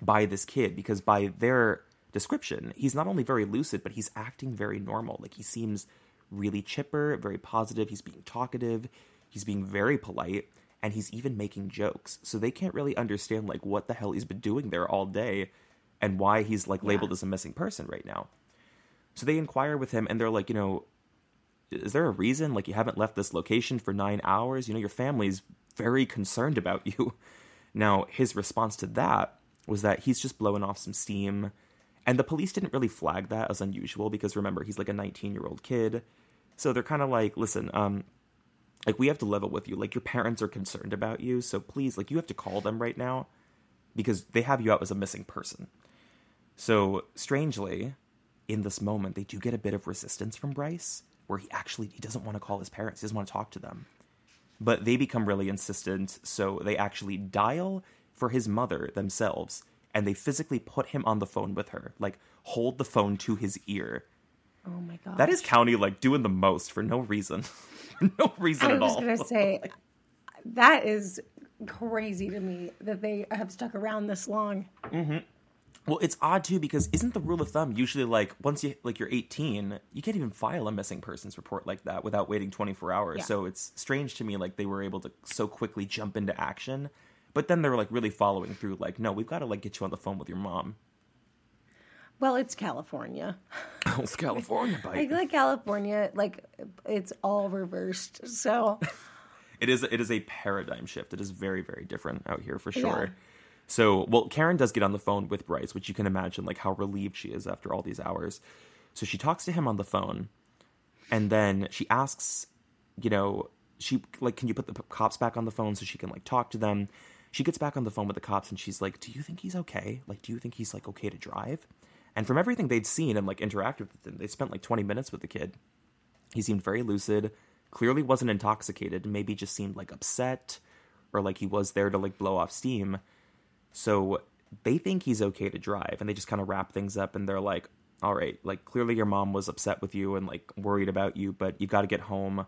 by this kid because by their description, he's not only very lucid, but he's acting very normal. Like he seems really chipper, very positive. He's being talkative. He's being very polite, and he's even making jokes. So they can't really understand like what the hell he's been doing there all day, and why he's like labeled as a missing person right now. So they inquire with him, and they're like, you know, is there a reason like you haven't left this location for nine hours? You know, your family's very concerned about <laughs> you. Now, his response to that was that he's just blowing off some steam. And the police didn't really flag that as unusual because remember, he's like a 19 year old kid. So they're kind of like, listen, um, like we have to level with you. Like your parents are concerned about you. So please, like you have to call them right now because they have you out as a missing person. So strangely, in this moment, they do get a bit of resistance from Bryce where he actually he doesn't want to call his parents. He doesn't want to talk to them. But they become really insistent, so they actually dial for his mother themselves and they physically put him on the phone with her, like hold the phone to his ear. Oh my god. That is county like doing the most for no reason. <laughs> no reason I at was all. gonna say that is crazy to me that they have stuck around this long. Mm-hmm. Well, it's odd too because isn't the rule of thumb usually like once you like you're 18, you can't even file a missing persons report like that without waiting 24 hours. Yeah. So it's strange to me like they were able to so quickly jump into action, but then they're like really following through. Like, no, we've got to like get you on the phone with your mom. Well, it's California. <laughs> Oh, it's California, <laughs> I feel like California, like it's all reversed. So <laughs> It is it is a paradigm shift. It is very very different out here for sure. Yeah. So, well, Karen does get on the phone with Bryce, which you can imagine like how relieved she is after all these hours. So she talks to him on the phone, and then she asks, you know, she like, can you put the cops back on the phone so she can like talk to them? She gets back on the phone with the cops and she's like, "Do you think he's okay? Like, do you think he's like okay to drive?" And from everything they'd seen and like interacted with him, they spent like 20 minutes with the kid. He seemed very lucid, clearly wasn't intoxicated, maybe just seemed like upset or like he was there to like blow off steam. So they think he's okay to drive and they just kind of wrap things up and they're like, all right, like clearly your mom was upset with you and like worried about you, but you got to get home.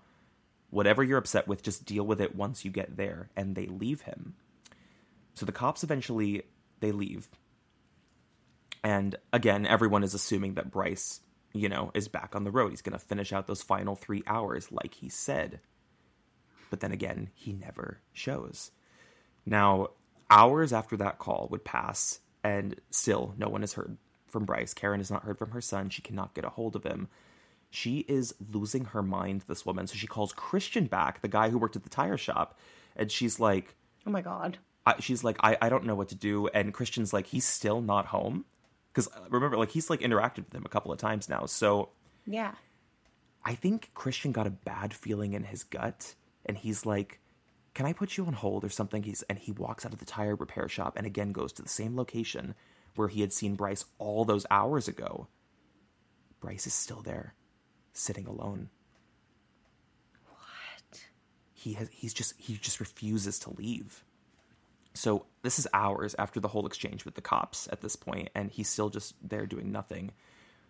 Whatever you're upset with, just deal with it once you get there. And they leave him. So the cops eventually they leave. And again, everyone is assuming that Bryce, you know, is back on the road. He's going to finish out those final 3 hours like he said. But then again, he never shows. Now, hours after that call would pass, and still no one has heard from Bryce. Karen has not heard from her son. She cannot get a hold of him. She is losing her mind, this woman. So she calls Christian back, the guy who worked at the tire shop, and she's like, oh my god. I, she's like, I, I don't know what to do. And Christian's like, he's still not home. Because uh, remember, like, he's like interacted with him a couple of times now. So Yeah. I think Christian got a bad feeling in his gut, and he's like, "Can I put you on hold or something?" He's and he walks out of the tire repair shop and again goes to the same location where he had seen Bryce all those hours ago. Bryce is still there, sitting alone. What? He has he's just he just refuses to leave. So this is hours after the whole exchange with the cops at this point, and he's still just there doing nothing.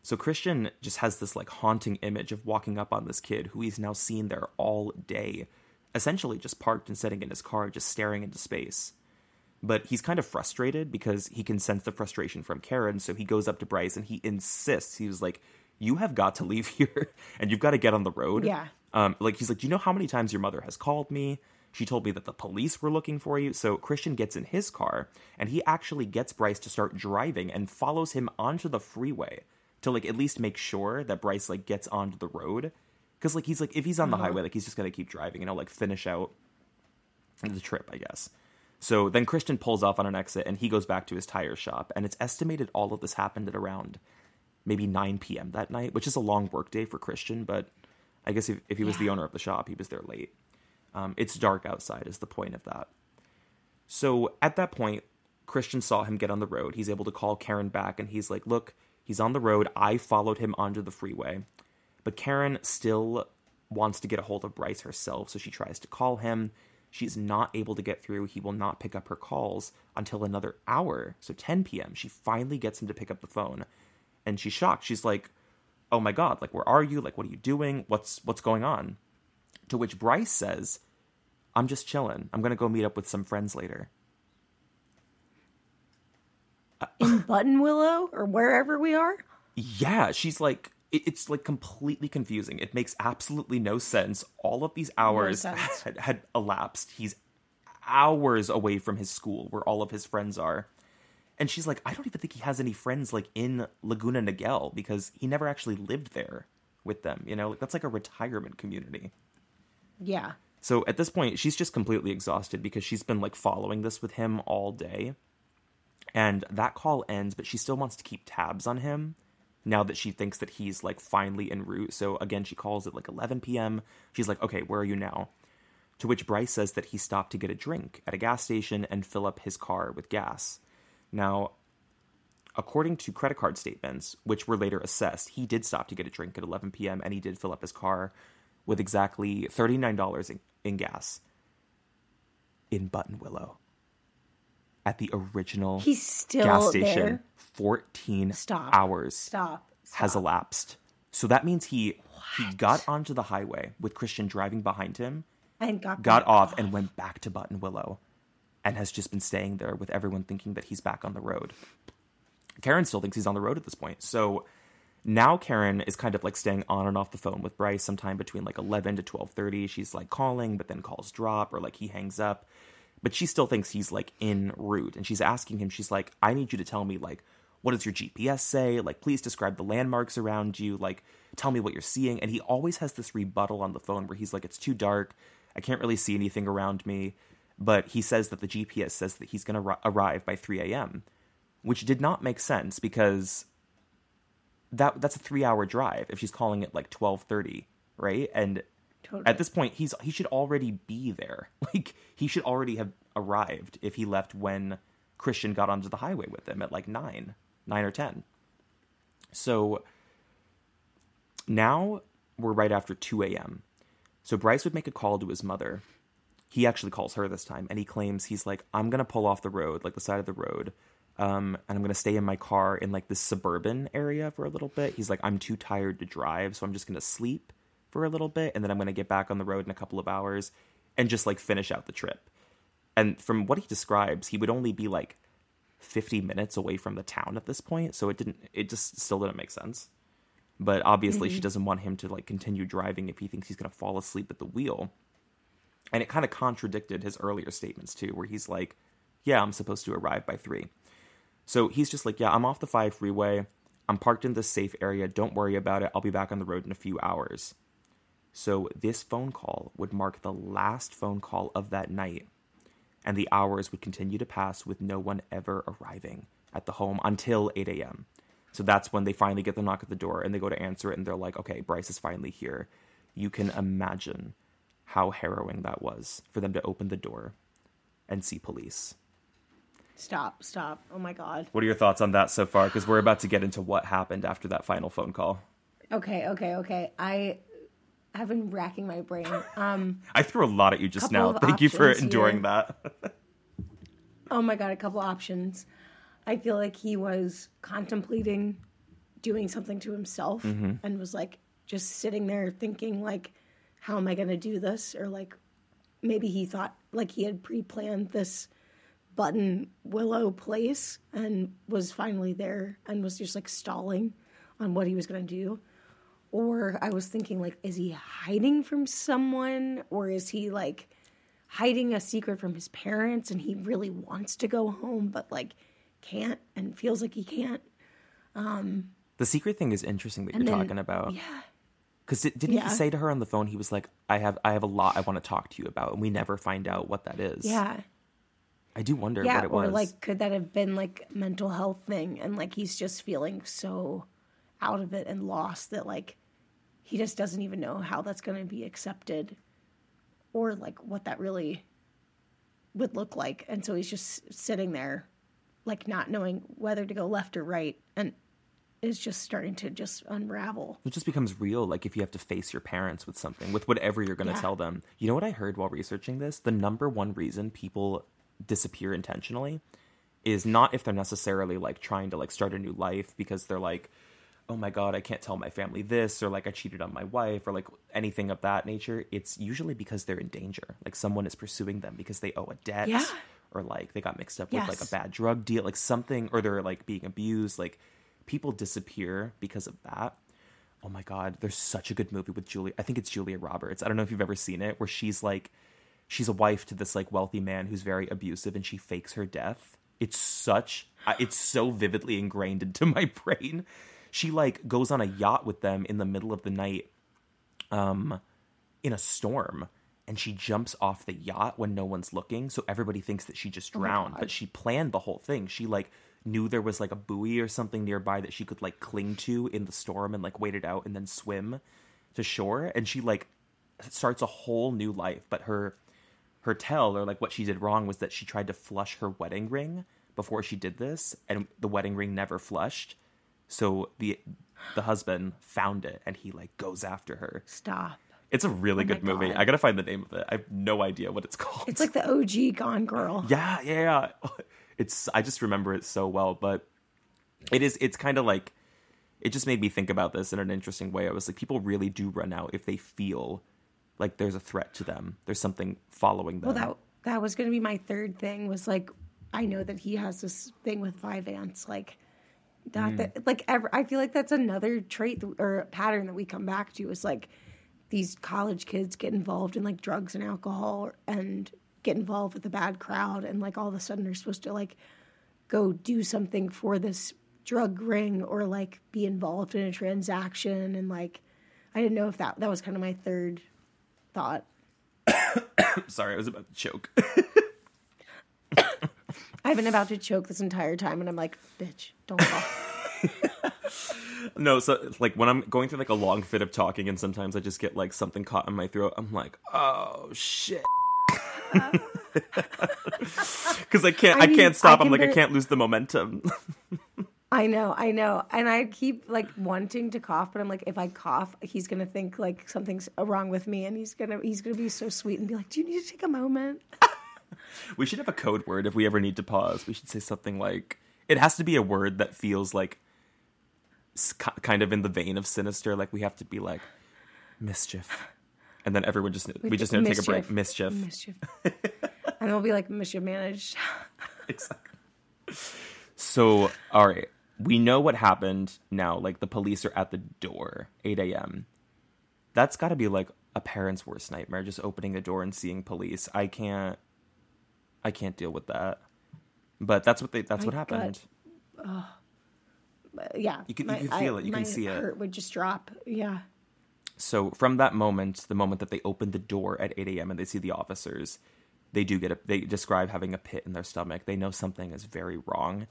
So Christian just has this like haunting image of walking up on this kid who he's now seen there all day, essentially just parked and sitting in his car, just staring into space. But he's kind of frustrated because he can sense the frustration from Karen, so he goes up to Bryce and he insists. He was like, You have got to leave <laughs> here and you've got to get on the road. Yeah. Um, like he's like, Do you know how many times your mother has called me? She told me that the police were looking for you. So Christian gets in his car and he actually gets Bryce to start driving and follows him onto the freeway to like at least make sure that Bryce like gets onto the road. Cause like he's like if he's on the highway, like he's just gonna keep driving and he'll like finish out the trip, I guess. So then Christian pulls off on an exit and he goes back to his tire shop. And it's estimated all of this happened at around maybe 9 p.m. that night, which is a long work day for Christian, but I guess if, if he was the owner of the shop, he was there late. Um, it's dark outside, is the point of that. So at that point, Christian saw him get on the road. He's able to call Karen back and he's like, Look, he's on the road. I followed him onto the freeway. But Karen still wants to get a hold of Bryce herself, so she tries to call him. She's not able to get through. He will not pick up her calls until another hour. So 10 p.m. She finally gets him to pick up the phone. And she's shocked. She's like, "Oh my god, like where are you? Like what are you doing? What's what's going on?" To which Bryce says, "I'm just chilling. I'm going to go meet up with some friends later." In Buttonwillow or wherever we are? Yeah, she's like it, it's like completely confusing. It makes absolutely no sense. All of these hours sense. had, had elapsed. He's hours away from his school where all of his friends are. And she's like, I don't even think he has any friends like in Laguna Niguel because he never actually lived there with them. You know, like, that's like a retirement community. Yeah. So at this point, she's just completely exhausted because she's been like following this with him all day. And that call ends, but she still wants to keep tabs on him now that she thinks that he's like finally en route. So again, she calls at like 11 p.m. She's like, okay, where are you now? To which Bryce says that he stopped to get a drink at a gas station and fill up his car with gas. Now, according to credit card statements, which were later assessed, he did stop to get a drink at 11 p.m. and he did fill up his car with exactly $39 in, in gas in Buttonwillow at the original He's still gas station. there. 14 Stop. hours Stop. Stop. has elapsed. So that means he he got onto the highway with Christian driving behind him, And got got back off and went back to Buttonwillow and has just been staying there with everyone thinking that he's back on the road. Karen still thinks he's on the road at this point. So now Karen is kind of like staying on and off the phone with Bryce sometime between like 11 to 12:30. She's like calling, but then calls drop or like he hangs up. But she still thinks he's like en route and she's asking him she's like I need you to tell me like what does your GPS say? Like please describe the landmarks around you. Like tell me what you're seeing. And he always has this rebuttal on the phone where he's like it's too dark. I can't really see anything around me. But he says that the GPS says that he's going to arrive by 3 a.m., which did not make sense because that that's a three hour drive if she's calling it like 12.30 right and Totally. at this point he's he should already be there. <laughs> Like he should already have arrived if he left when christian got onto the highway with him at like 9 9 or 10 so now we're right after 2 a.m so bryce would make a call to his mother. He actually calls her this time and he claims he's like i'm gonna pull off the road like the side of the road um, and i'm gonna stay in my car in like this suburban area for a little bit. He's like i'm too tired to drive so i'm just gonna sleep for a little bit and then i'm gonna get back on the road in a couple of hours and just like finish out the trip. And from what he describes he would only be like 50 minutes away from the town at this point so it didn't it just still didn't make sense. But obviously she mm-hmm. doesn't want him to like continue driving if he thinks he's gonna fall asleep at the wheel. And it kind of contradicted his earlier statements too where he's like yeah i'm supposed to arrive by three. So he's just like yeah i'm off the five freeway. I'm parked in this safe area. Don't worry about it. I'll be back on the road in a few hours so this phone call would mark the last phone call of that night and the hours would continue to pass with no one ever arriving at the home until 8 a.m so that's when they finally get the knock at the door and they go to answer it and they're like okay bryce is finally here you can imagine how harrowing that was for them to open the door and see police. Stop, stop. Oh my god. What are your thoughts on that so far? Because we're about to get into what happened after that final phone call. Okay, okay, okay. I have been racking my brain. Um <laughs> I threw a lot at you just now. Thank you for enduring here. that. <laughs> oh my god, a couple options. I feel like he was contemplating doing something to himself Mm-hmm. and was like just sitting there thinking like how am I going to do this or like maybe he thought like he had pre-planned this button willow place and was finally there and was just like stalling on what he was going to do or i was thinking like is he hiding from someone or is he like hiding a secret from his parents and he really wants to go home but like can't and feels like he can't um, the secret thing is interesting that you're then- talking about. yeah Because didn't Yeah. he say to her on the phone, he was like, "I have, I have a lot I want to talk to you about," and we never find out what that is. yeah I do wonder yeah what it or was. like could that have been like mental health thing and like he's just feeling so out of it and lost that like he just doesn't even know how that's going to be accepted or like what that really would look like and so he's just sitting there like not knowing whether to go left or right and is just starting to just unravel It just becomes real, like if you have to face your parents with something, with whatever you're going to Yeah. tell them. You know what I heard while researching this? The number one reason people disappear intentionally is not if they're necessarily like trying to like start a new life because they're like, oh my god, I can't tell my family this, or like I cheated on my wife, or like anything of that nature. It's usually because they're in danger. Like someone is pursuing them because they owe a debt, Yeah. or like they got mixed up with like a bad drug deal, like something, or they're like being abused. Like people disappear because of that. Oh my god, there's such a good movie with Julia. I think it's Julia Roberts. I don't know if you've ever seen it, where she's like, she's a wife to this like wealthy man who's very abusive, and she fakes her death. It's such, it's so vividly ingrained <laughs> into my brain. She like goes on a yacht with them in the middle of the night, um, in a storm, and she jumps off the yacht when no one's looking, so everybody thinks that she just drowned. but she planned the whole thing. She like knew there was like a buoy or something nearby that she could like cling to in the storm and like wait it out and then swim to shore. And she like starts a whole new life. But her her tell or like what she did wrong was that she tried to flush her wedding ring before she did this, and the wedding ring never flushed. So the the husband found it and he like goes after her. stop It's a really Oh good movie. God. I gotta find the name of it. I have no idea what it's <laughs> called. it's like the og gone girl yeah, yeah, yeah. <laughs> It's I just remember it so well, but it is it's kind of like it just made me think about this in an interesting way. I was like, people really do run out if they feel like there's a threat to them. There's something following them. Well, that that was going to be my third thing. Was like, I know that he has this thing with Vyvanse, like that. Mm. That like ever. I feel like that's another trait th- or pattern that we come back to. Is like these college kids get involved in like drugs and alcohol and get involved with a bad crowd, and like all of a sudden they're supposed to like go do something for this drug ring or like be involved in a transaction and like I didn't know if that that was kind of my third thought. <coughs> Sorry, I was about to choke. <laughs> I've been about to choke this entire time, and I'm like, bitch, don't fall. <laughs> no, so like when I'm going through like a long fit of talking, and sometimes I just get like something caught in my throat. I'm like, oh shit. <laughs> Because I can't, I, I can't stop. I I'm can like, I can't lose the momentum. <laughs> I know, I know, and I keep like wanting to cough, but I'm like, if I cough, he's gonna think like something's wrong with me, and he's gonna he's gonna be so sweet and be like, "Do you need to take a moment?" We should have a code word if we ever need to pause. We should say something like, it has to be a word that feels like kind of in the vein of sinister. Like we have to be like mischief, and then everyone just we just need to take a break. Mischief. mischief, <laughs> and we'll be like mischief managed. <laughs> exactly. So, all right, we know what happened now. Like the police are at the door, 8 a.m. That's got to be like a parent's worst nightmare. Just opening the door and seeing police. I can't. I can't deal with that. But that's what they. That's My what happened. yeah, You can- you can feel it, you can my see it. Heart would just drop. Yeah, So from that moment, the moment that they open the door at 8 a.m. and they see the officers, they do get a. They describe having a pit in their stomach. They know something is very wrong,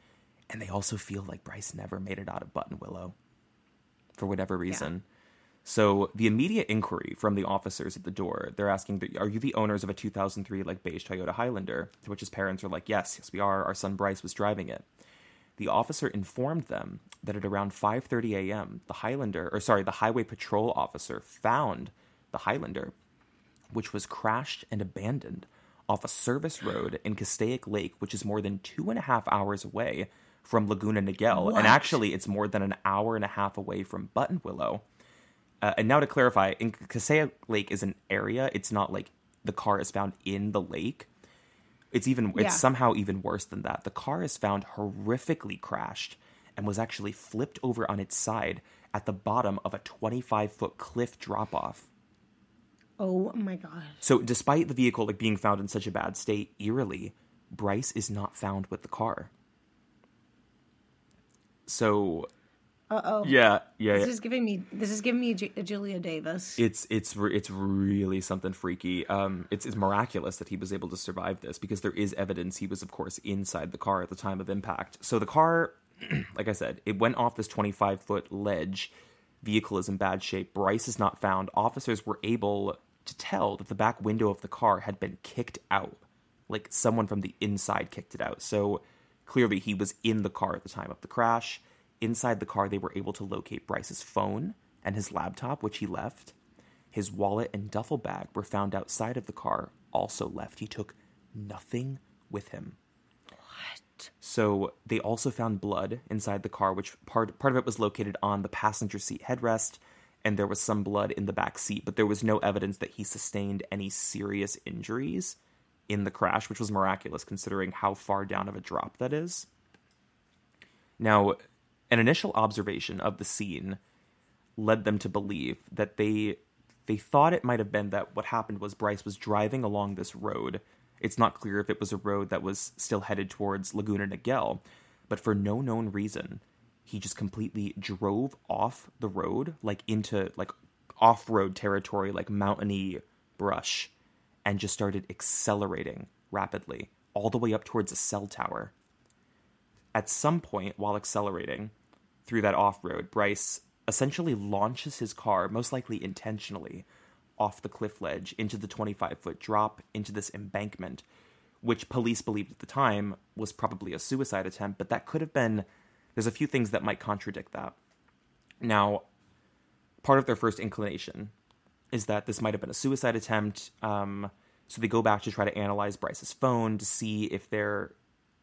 and they also feel like Bryce never made it out of Buttonwillow, for whatever reason. So the immediate inquiry from the officers at the door, they're asking, "Are you the owners of a 2003 like beige Toyota Highlander?" To which his parents are like, "Yes, yes, we are. Our son Bryce was driving it." The officer informed them that at around 5:30 a.m., the Highlander, or sorry, the highway patrol officer found the Highlander, which was crashed and abandoned off a service road in Castaic Lake, which is more than two and a half hours away from Laguna Niguel, What? and actually it's more than an hour and a half away from Buttonwillow. Uh, and now to clarify, in Castaic Lake is an area. It's not like the car is found in the lake. It's even Yeah. it's somehow even worse than that. The car is found horrifically crashed and was actually flipped over on its side at the bottom of a 25 foot cliff drop off. Oh my god. So despite the vehicle like being found in such a bad state, eerily, Bryce is not found with the car. So Uh oh. yeah, yeah, This yeah. is giving me. This is giving me Julia Davis. it's it's re- it's really something freaky. Um, it's it's miraculous that he was able to survive this because there is evidence he was, of course, inside the car at the time of impact. So the car, <clears throat> like I said, it went off this twenty five foot ledge. Vehicle is in bad shape. Bryce is not found. Officers were able to tell that the back window of the car had been kicked out, like someone from the inside kicked it out. So clearly, he was in the car at the time of the crash. Inside the car, they were able to locate Bryce's phone and his laptop, which he left. His wallet and duffel bag were found outside of the car, also left. He took nothing with him. What? So they also found blood inside the car, which part part of it was located on the passenger seat headrest, and there was some blood in the back seat, but there was no evidence that he sustained any serious injuries in the crash, which was miraculous considering how far down of a drop that is. Now, an initial observation of the scene led them to believe that they they thought it might have been that what happened was Bryce was driving along this road. It's not clear if it was a road that was still headed towards Laguna Niguel, but for no known reason, he just completely drove off the road, like into like off-road territory, like mountainy brush, and just started accelerating rapidly all the way up towards a cell tower. At some point, while accelerating through that off road, Bryce essentially launches his car, most likely intentionally, off the cliff ledge into the 25 foot drop into this embankment, which police believed at the time was probably a suicide attempt, but that could have been. There's a few things that might contradict that. Now, part of their first inclination is that this might have been a suicide attempt. Um, so they go back to try to analyze Bryce's phone to see if there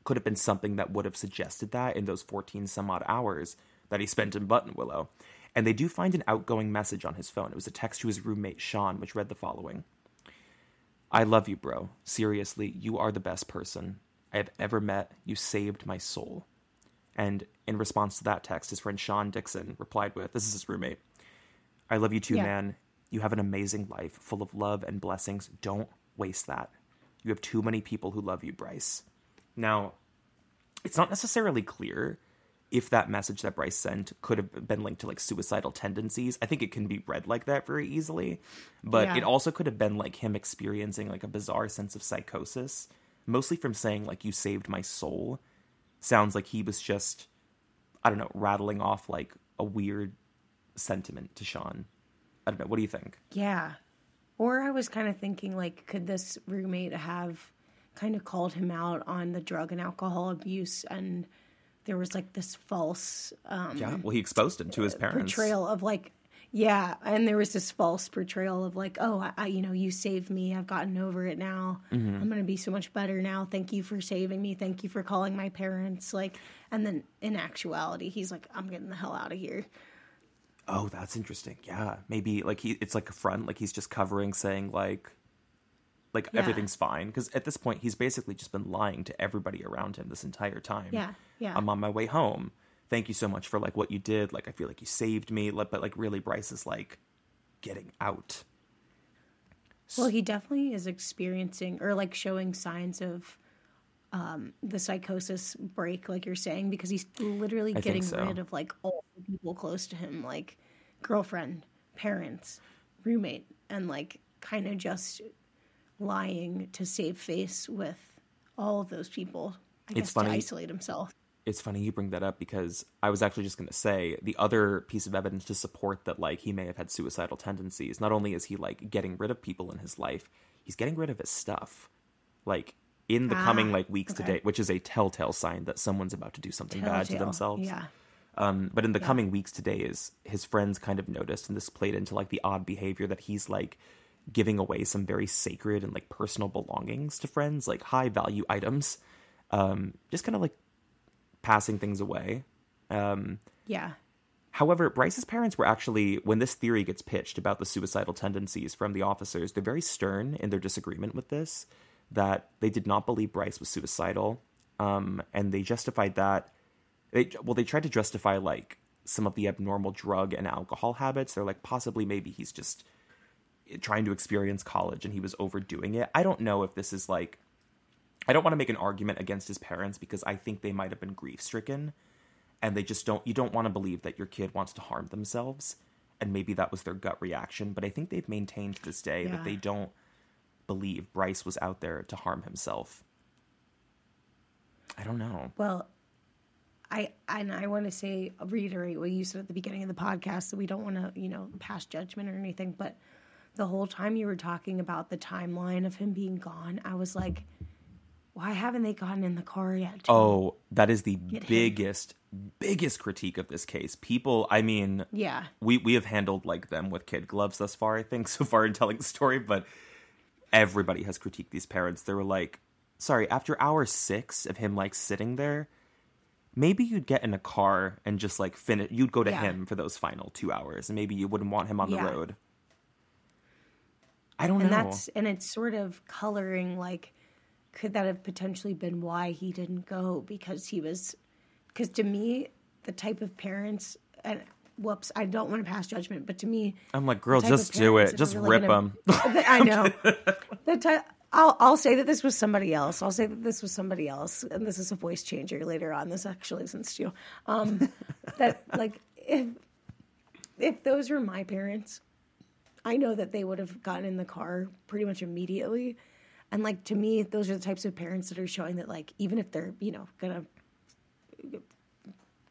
could have been something that would have suggested that in those 14 some odd hours. That he spent in Buttonwillow. And they do find an outgoing message on his phone. It was a text to his roommate, Sean, which read the following I love you, bro. Seriously, you are the best person I have ever met. You saved my soul. And in response to that text, his friend Sean Dixon replied with This is his roommate. I love you too, Yeah. man. You have an amazing life full of love and blessings. Don't waste that. You have too many people who love you, Bryce. Now, it's not necessarily clear if that message that Bryce sent could have been linked to like suicidal tendencies. I think it can be read like that very easily, but Yeah. it also could have been like him experiencing like a bizarre sense of psychosis, mostly from saying like you saved my soul. Sounds like he was just I don't know, rattling off like a weird sentiment to Sean. I don't know. What do you think? Yeah. Or I was kind of thinking, like, could this roommate have kind of called him out on the drug and alcohol abuse? And there was like this false um, Yeah. Well, he exposed him to his parents. portrayal of like, yeah. And there was this false portrayal of like, oh, I, I, you know, you saved me. I've gotten over it now. Mm-hmm. I'm going to be so much better now. Thank you for saving me. Thank you for calling my parents. Like, and then in actuality, he's like, I'm getting the hell out of here. Oh, that's interesting. Yeah, maybe like he it's like a front, like he's just covering, saying like, like Yeah. everything's fine. Because at this point, he's basically just been lying to everybody around him this entire time. Yeah, yeah. I'm on my way home. Thank you so much for like what you did. Like I feel like you saved me. Like, but like really, Bryce is like getting out. Well, he definitely is experiencing or like showing signs of um, the psychosis break, like you're saying, because he's literally think getting so. rid of like all the people close to him, like girlfriend, parents, roommate, and like kind of just lying to save face with all of those people. I guess funny. to isolate himself. it's funny you bring that up because I was actually just going to say the other piece of evidence to support that like he may have had suicidal tendencies. Not only is he like getting rid of people in his life, he's getting rid of his stuff. Like in the Ah, coming like weeks to date, which is a telltale sign that someone's about to do something bad to themselves. Yeah. Um, but in the coming weeks to days, his friends kind of noticed, and this played into like the odd behavior that he's like giving away some very sacred and like personal belongings to friends, like high value items. Um, just kind of like passing things away. Um, Yeah. However, Bryce's parents were actually, when this theory gets pitched about the suicidal tendencies from the officers, they're very stern in their disagreement with this, that they did not believe Bryce was suicidal. Um, and they justified that. They, well, they tried to justify, like, some of the abnormal drug and alcohol habits. They're like, possibly maybe he's just trying to experience college and he was overdoing it. I don't know if this is like, I don't want to make an argument against his parents because I think they might have been grief stricken and they just don't you don't want to believe that your kid wants to harm themselves and maybe that was their gut reaction but i think they've maintained to this day Yeah. that they don't believe bryce was out there to harm himself i don't know Well, I and I want to say reiterate what you said at the beginning of the podcast that we don't want to you know pass judgment or anything, but the whole time you were talking about the timeline of him being gone, I was like, why haven't they gotten in the car yet? oh that is the him. biggest biggest critique of this case people i mean yeah, we we have handled like them with kid gloves thus far i think <laughs> so far in telling the story but everybody has critiqued these parents they were like sorry after hour six of him like sitting there maybe you'd get in a car and just like finish you'd go to Yeah. him for those final two hours and maybe you wouldn't want him on Yeah. the road i don't and know that's and it's sort of coloring like could that have potentially been why he didn't go because he was because to me the type of parents and whoops i don't want to pass judgment but to me i'm like girl just do it just really rip them <laughs> I know. the ty- I'll I'll say that this was somebody else. I'll say that this was somebody else, and this is a voice changer later on. This actually isn't Stu. Um, that like if if those were my parents, I know that they would have gotten in the car pretty much immediately. And like to me, those are the types of parents that are showing that like even if they're you know gonna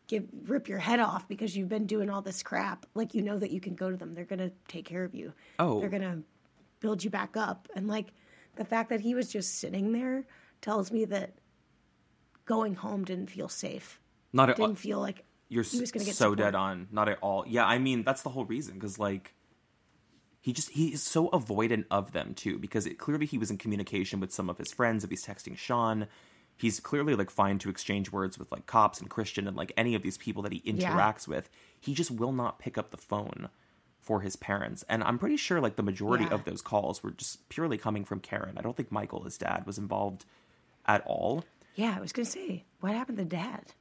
give rip your head off because you've been doing all this crap, like you know that you can go to them. They're gonna take care of you. Oh. they're gonna build you back up. And like the fact that he was just sitting there tells me that going home didn't feel safe. not at all Didn't feel like you're he was gonna get so dead on not at all yeah i mean that's the whole reason because like he just he is so avoidant of them too because it, clearly he was in communication with some of his friends if he's texting sean He's clearly like fine to exchange words with like cops and Christian and like any of these people that he interacts yeah. with. He just will not pick up the phone for his parents. And I'm pretty sure like the majority yeah. of those calls were just purely coming from Karen. I don't think Michael, his dad, was involved at all. Yeah, I was gonna say, what happened to dad?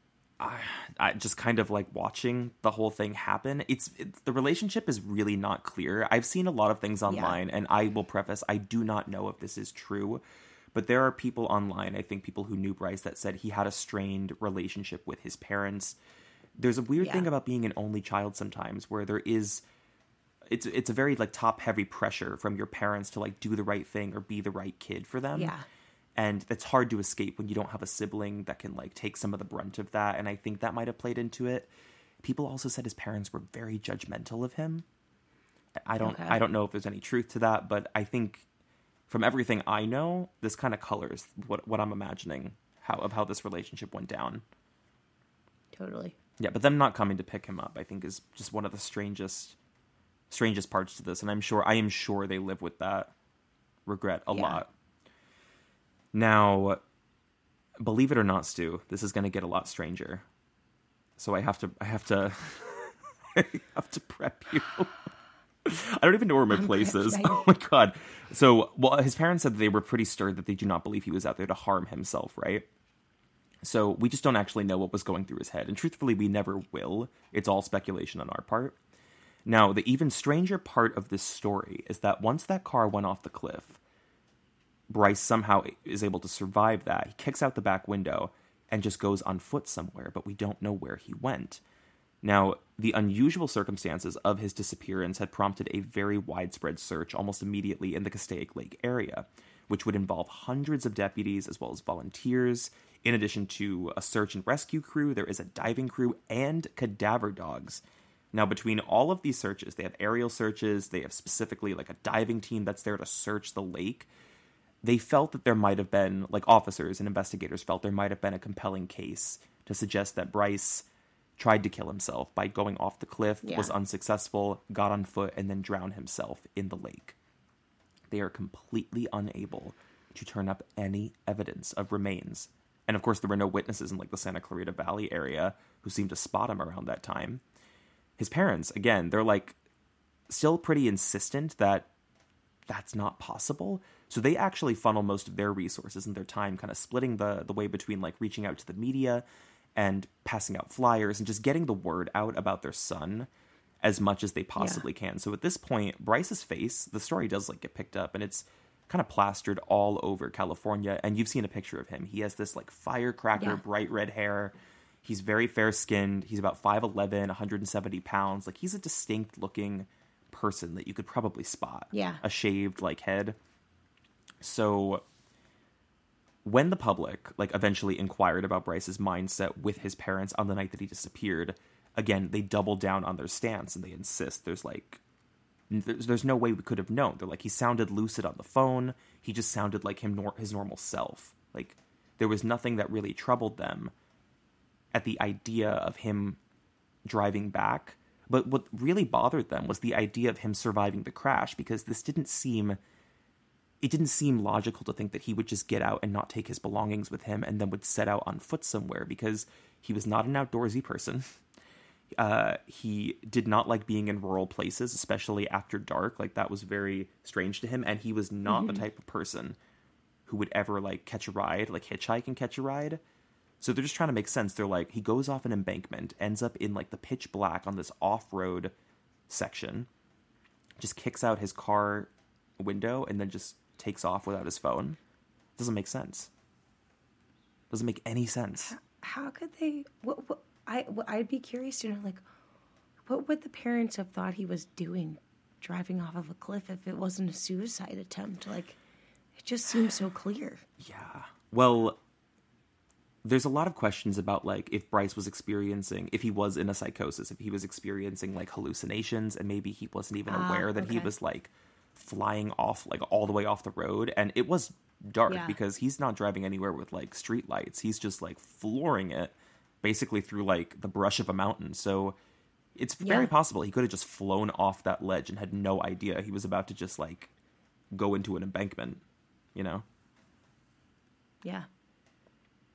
I, <sighs> I just kind of like watching the whole thing happen. It's it, the relationship is really not clear. I've seen a lot of things online, yeah. and I will preface I do not know if this is true, but there are people online. I think people who knew Bryce that said he had a strained relationship with his parents. There's a weird yeah. thing about being an only child sometimes, where there is it's it's a very like top heavy pressure from your parents to like do the right thing or be the right kid for them. Yeah and that's hard to escape when you don't have a sibling that can like take some of the brunt of that and i think that might have played into it. People also said his parents were very judgmental of him. I don't okay. i don't know if there's any truth to that but i think from everything i know this kind of colors what what i'm imagining how of how this relationship went down. Totally. Yeah but them not coming to pick him up i think is just one of the strangest strangest parts to this and i'm sure i am sure they live with that regret a yeah. lot now, believe it or not, Stu, this is going to get a lot stranger. So I have to, I have to, <laughs> I have to prep you. I don't even know where my I'm place is. Oh my god. So, well, his parents said they were pretty stirred that they do not believe he was out there to harm himself, right? So we just don't actually know what was going through his head, and truthfully, we never will. It's all speculation on our part. Now, the even stranger part of this story is that once that car went off the cliff, Bryce somehow is able to survive that. He kicks out the back window and just goes on foot somewhere, but we don't know where he went. Now, the unusual circumstances of his disappearance had prompted a very widespread search almost immediately in the Castaic Lake area, which would involve hundreds of deputies as well as volunteers. In addition to a search and rescue crew, there is a diving crew and cadaver dogs. Now, between all of these searches, they have aerial searches, they have specifically like a diving team that's there to search the lake they felt that there might have been, like officers and investigators felt there might have been a compelling case to suggest that Bryce tried to kill himself by going off the cliff, yeah. was unsuccessful, got on foot, and then drowned himself in the lake. They are completely unable to turn up any evidence of remains. And of course, there were no witnesses in like the Santa Clarita Valley area who seemed to spot him around that time. His parents, again, they're like still pretty insistent that that's not possible. So they actually funnel most of their resources and their time kind of splitting the the way between like reaching out to the media and passing out flyers and just getting the word out about their son as much as they possibly yeah. can. So at this point, Bryce's face, the story does like get picked up and it's kind of plastered all over California and you've seen a picture of him. He has this like firecracker yeah. bright red hair. He's very fair skinned. He's about 5'11, 170 pounds. Like he's a distinct looking person that you could probably spot. Yeah. A shaved like head. So when the public like eventually inquired about Bryce's mindset with his parents on the night that he disappeared, again they double down on their stance and they insist there's like there's, there's no way we could have known. They're like he sounded lucid on the phone. He just sounded like him nor- his normal self. Like there was nothing that really troubled them at the idea of him driving back but what really bothered them was the idea of him surviving the crash because this didn't seem it didn't seem logical to think that he would just get out and not take his belongings with him and then would set out on foot somewhere because he was not an outdoorsy person. <laughs> Uh, he did not like being in rural places, especially after dark. Like that was very strange to him, and he was not mm-hmm. the type of person who would ever like catch a ride, like hitchhike and catch a ride. So they're just trying to make sense. They're like, he goes off an embankment, ends up in like the pitch black on this off road section, just kicks out his car window, and then just takes off without his phone. Doesn't make sense. Doesn't make any sense. How, how could they? What, what, I what, I'd be curious to know, like, what would the parents have thought he was doing, driving off of a cliff, if it wasn't a suicide attempt? Like, it just seems so clear. Yeah. Well, there's a lot of questions about like if Bryce was experiencing if he was in a psychosis, if he was experiencing like hallucinations and maybe he wasn't even ah, aware that okay. he was like flying off like all the way off the road and it was dark yeah. because he's not driving anywhere with like street lights. He's just like flooring it basically through like the brush of a mountain. So it's very yeah. possible he could have just flown off that ledge and had no idea he was about to just like go into an embankment, you know? Yeah.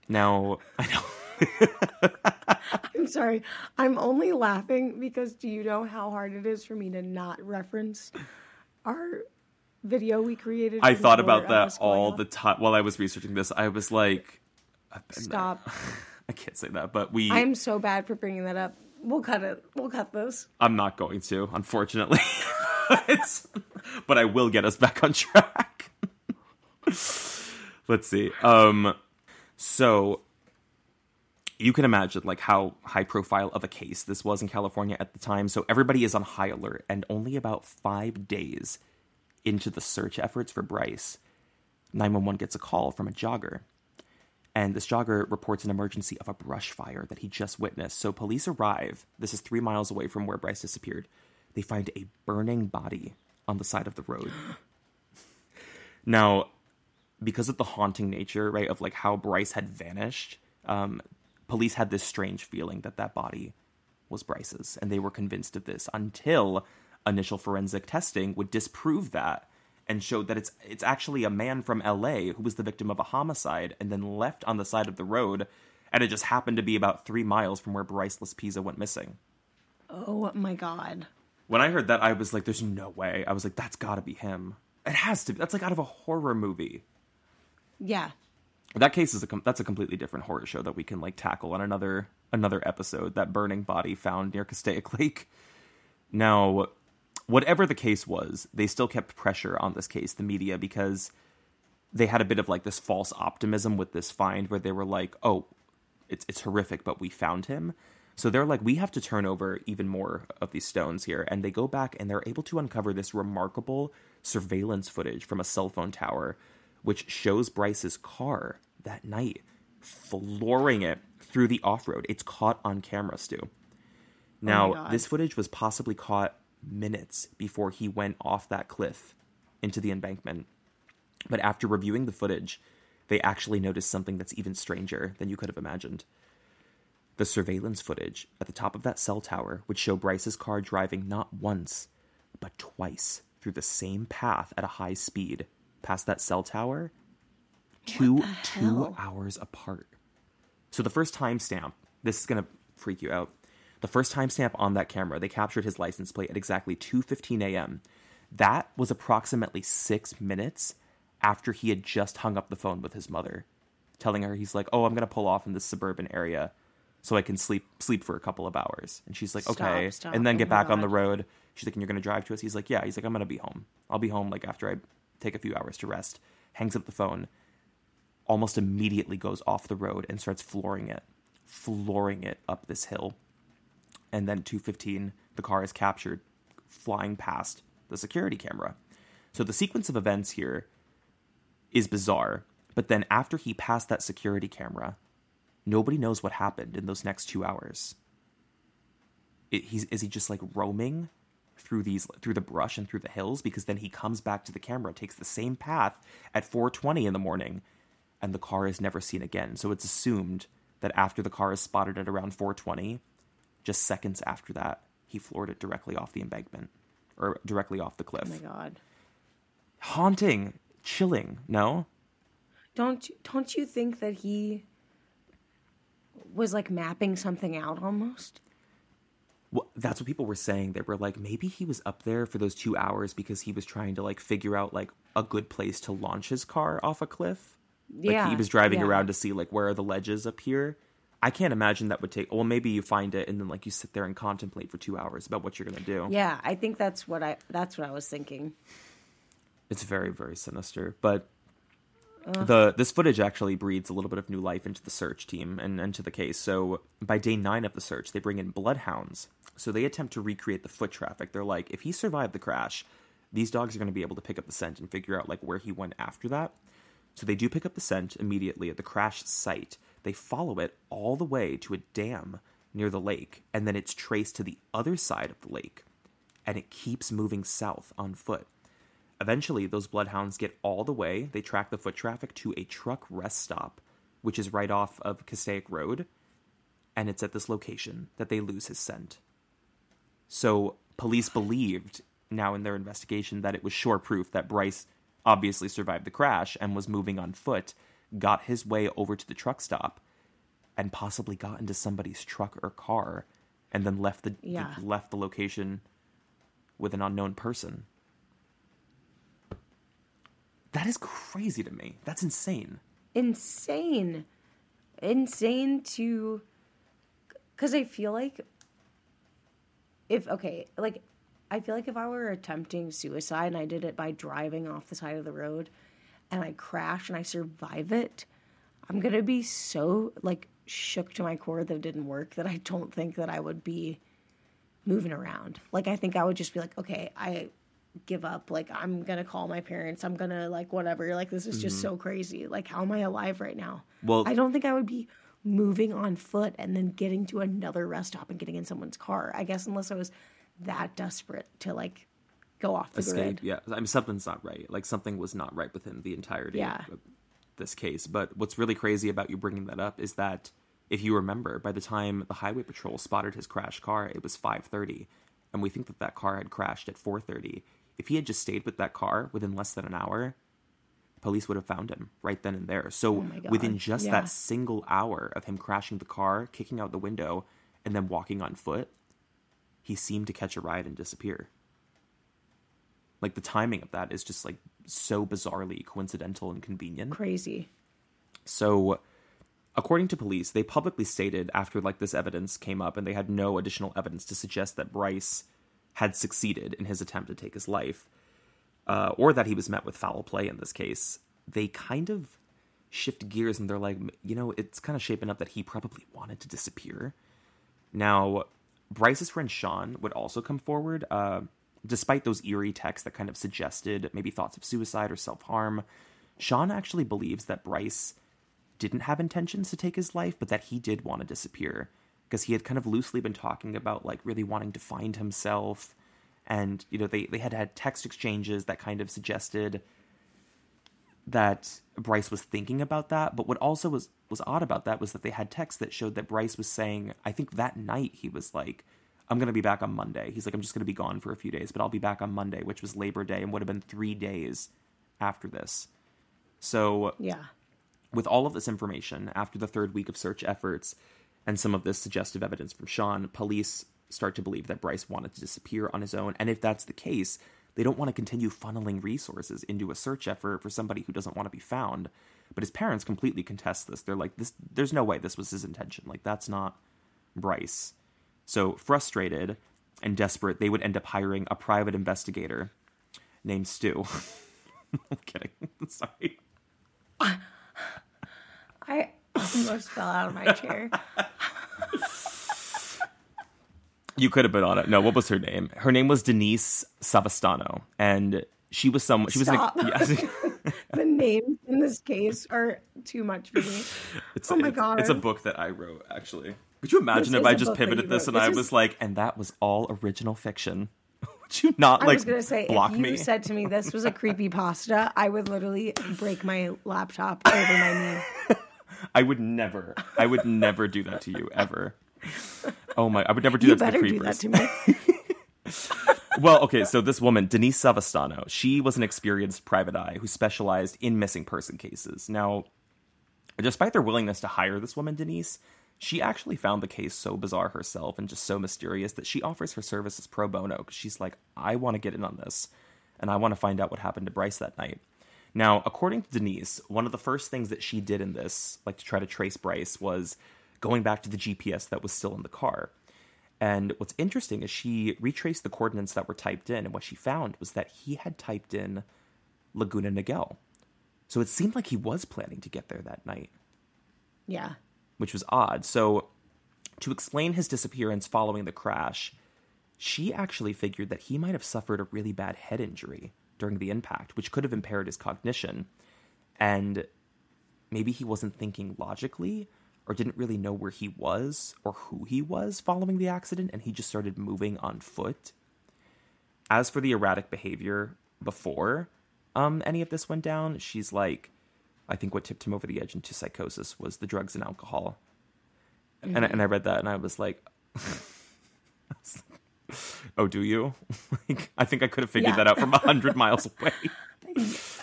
Now, <laughs> I know. <laughs> I'm sorry. I'm only laughing because do you know how hard it is for me to not reference our video we created? I thought about that all the time while I was researching this. I was like. Stop. <laughs> I can't say that, but we. I'm so bad for bringing that up. We'll cut it. We'll cut this. I'm not going to, unfortunately. <laughs> But I will get us back on track. <laughs> Let's see. Um so you can imagine like how high profile of a case this was in California at the time. So everybody is on high alert and only about 5 days into the search efforts for Bryce, 911 gets a call from a jogger. And this jogger reports an emergency of a brush fire that he just witnessed. So police arrive. This is three miles away from where Bryce disappeared. They find a burning body on the side of the road. now, because of the haunting nature, right, of like how Bryce had vanished, um, police had this strange feeling that that body was Bryce's, and they were convinced of this until initial forensic testing would disprove that and showed that it's it's actually a man from LA who was the victim of a homicide and then left on the side of the road, and it just happened to be about three miles from where Bryce Laspisa went missing. Oh my god. When I heard that, I was like, "There's no way." I was like, "That's got to be him. It has to. be. That's like out of a horror movie." Yeah. That case is a that's a completely different horror show that we can like tackle on another another episode. That burning body found near Castaic <laughs> Lake. Now, whatever the case was, they still kept pressure on this case, the media, because they had a bit of like this false optimism with this find, where they were like, "Oh, it's it's horrific, but we found him." So they're like, we have to turn over even more of these stones here. And they go back and they're able to uncover this remarkable surveillance footage from a cell phone tower, which shows Bryce's car that night flooring it through the off road. It's caught on camera, Stu. Oh now, God. this footage was possibly caught minutes before he went off that cliff into the embankment. But after reviewing the footage, they actually noticed something that's even stranger than you could have imagined. The surveillance footage at the top of that cell tower would show Bryce's car driving not once, but twice through the same path at a high speed past that cell tower, two two hours apart. So the first timestamp, this is gonna freak you out. The first timestamp on that camera, they captured his license plate at exactly 2:15 a.m. That was approximately six minutes after he had just hung up the phone with his mother, telling her he's like, "Oh, I'm gonna pull off in this suburban area, so I can sleep sleep for a couple of hours." And she's like, Stop, "Okay," stop. and then Oh get back on the road. She's like, "And you're gonna drive to us?" He's like, "Yeah." He's like, "I'm gonna be home. I'll be home like after I take a few hours to rest." Hangs up the phone. Almost immediately goes off the road and starts flooring it, flooring it up this hill and then 215 the car is captured flying past the security camera so the sequence of events here is bizarre but then after he passed that security camera nobody knows what happened in those next two hours is he just like roaming through these through the brush and through the hills because then he comes back to the camera takes the same path at 4:20 in the morning and the car is never seen again. So it's assumed that after the car is spotted at around 4:20 just seconds after that he floored it directly off the embankment or directly off the cliff. Oh my god. haunting. Chilling. No? Don't don't you think that he was like mapping something out almost? Well, that's what people were saying. They were like, maybe he was up there for those two hours because he was trying to like figure out like a good place to launch his car off a cliff. Like Yeah. he was driving yeah. around to see like where are the ledges up here. I can't imagine that would take. Well, maybe you find it and then like you sit there and contemplate for two hours about what you're gonna do. Yeah, I think that's what I that's what I was thinking. It's very very sinister, but. The this footage actually breathes a little bit of new life into the search team and into the case. So by day nine of the search, they bring in bloodhounds. So they attempt to recreate the foot traffic. They're like, if he survived the crash, these dogs are going to be able to pick up the scent and figure out like where he went after that. So they do pick up the scent immediately at the crash site. They follow it all the way to a dam near the lake, and then it's traced to the other side of the lake, and it keeps moving south on foot. Eventually, those bloodhounds get all the way. They track the foot traffic to a truck rest stop, which is right off of Castaic Road, and it's at this location that they lose his scent. So, police believed now in their investigation that it was sure proof that Bryce obviously survived the crash and was moving on foot, got his way over to the truck stop, and possibly got into somebody's truck or car and then left the, Yeah. the left the location with an unknown person. That is crazy to me. That's insane. insane insane to because i feel like if okay like i feel like if i were attempting suicide and i did it by driving off the side of the road and i crash and i survive it i'm gonna be so like shook to my core that it didn't work that i don't think that i would be moving around like i think i would just be like okay i give up like i'm gonna call my parents i'm gonna like whatever like this is just mm-hmm. so crazy like how am i alive right now Well- i don't think i would be moving on foot and then getting to another rest stop and getting in someone's car i guess unless i was that desperate to like go off the escape. grid Yeah, I mean something's not right. Like something was not right within the entirety Yeah. of this case. But what's really crazy about you bringing that up is that if you remember, by the time the highway patrol spotted his crashed car, it was 5:30, and we think that that car had crashed at 4:30. If he had just stayed with that car within less than an hour, police would have found him right then and there. So Oh within just Yeah. that single hour of him crashing the car, kicking out the window, and then walking on foot, he seemed to catch a ride and disappear. Like the timing of that is just like so bizarrely coincidental and convenient. crazy So, according to police, they publicly stated after like this evidence came up and they had no additional evidence to suggest that Bryce had succeeded in his attempt to take his life, uh, or that he was met with foul play in this case. They kind of shift gears and they're like, you know, it's kind of shaping up that he probably wanted to disappear. Now, Bryce's friend Sean would also come forward, uh, despite those eerie texts that kind of suggested maybe thoughts of suicide or self harm. Sean actually believes that Bryce didn't have intentions to take his life, but that he did want to disappear because he had kind of loosely been talking about like really wanting to find himself. And, you know, they, they had had text exchanges that kind of suggested that Bryce was thinking about that. But what also was, was odd about that was that they had texts that showed that Bryce was saying, I think that night he was like, I'm going to be back on Monday. He's like, I'm just going to be gone for a few days, but I'll be back on Monday, which was Labor Day and would have been three days after this. So yeah with all of this information, after the third week of search efforts and some of this suggestive evidence from Sean, police start to believe that Bryce wanted to disappear on his own. And if that's the case, they don't want to continue funneling resources into a search effort for somebody who doesn't want to be found. But his parents completely contest this. They're like, "This, there's no way this was his intention. Like that's not Bryce." So frustrated and desperate, they would end up hiring a private investigator named Stu. <laughs> I'm kidding. <laughs> Sorry. i almost fell out of my chair <laughs> You could have been on it. No, what was her name? Her name was Denise Savastano, and she was someone. She was Stop. an. Yes, <laughs> the names in this case are too much for me it's, Oh my it's, God. It's a book that I wrote. Actually, could you imagine This if I just pivoted this and I This was like, and that was all original fiction? <laughs> Would you not like? I was gonna say, block if you me? said to me this was a creepy pasta, I would literally break my laptop over my knee. I would never. I would never do that to you ever. Oh my! I would never do You that to better the do creepers. that to me. <laughs> well, okay, so this woman, Denise Savastano, she was an experienced private eye who specialized in missing person cases. Now, despite their willingness to hire this woman, Denise, she actually found the case so bizarre herself and just so mysterious that she offers her services pro bono because she's like, I want to get in on this and I want to find out what happened to Bryce that night. Now, according to Denise, one of the first things that she did in this, like to try to trace Bryce, was going back to the GPS that was still in the car. And what's interesting is she retraced the coordinates that were typed in, and what she found was that he had typed in Laguna Niguel. So it seemed like he was planning to get there that night, Yeah. which was odd. So to explain his disappearance following the crash, she actually figured that he might have suffered a really bad head injury during the impact, which could have impaired his cognition. And maybe he wasn't thinking logically or didn't really know where he was or who he was following the accident, and he just started moving on foot. As for the erratic behavior before um, any of this went down, she's like, I think what tipped him over the edge into psychosis was the drugs and alcohol. And, and I read that and I was like, <laughs> oh, do you? <laughs> like, I think I could have figured Yeah. that out from a hundred miles away. <laughs>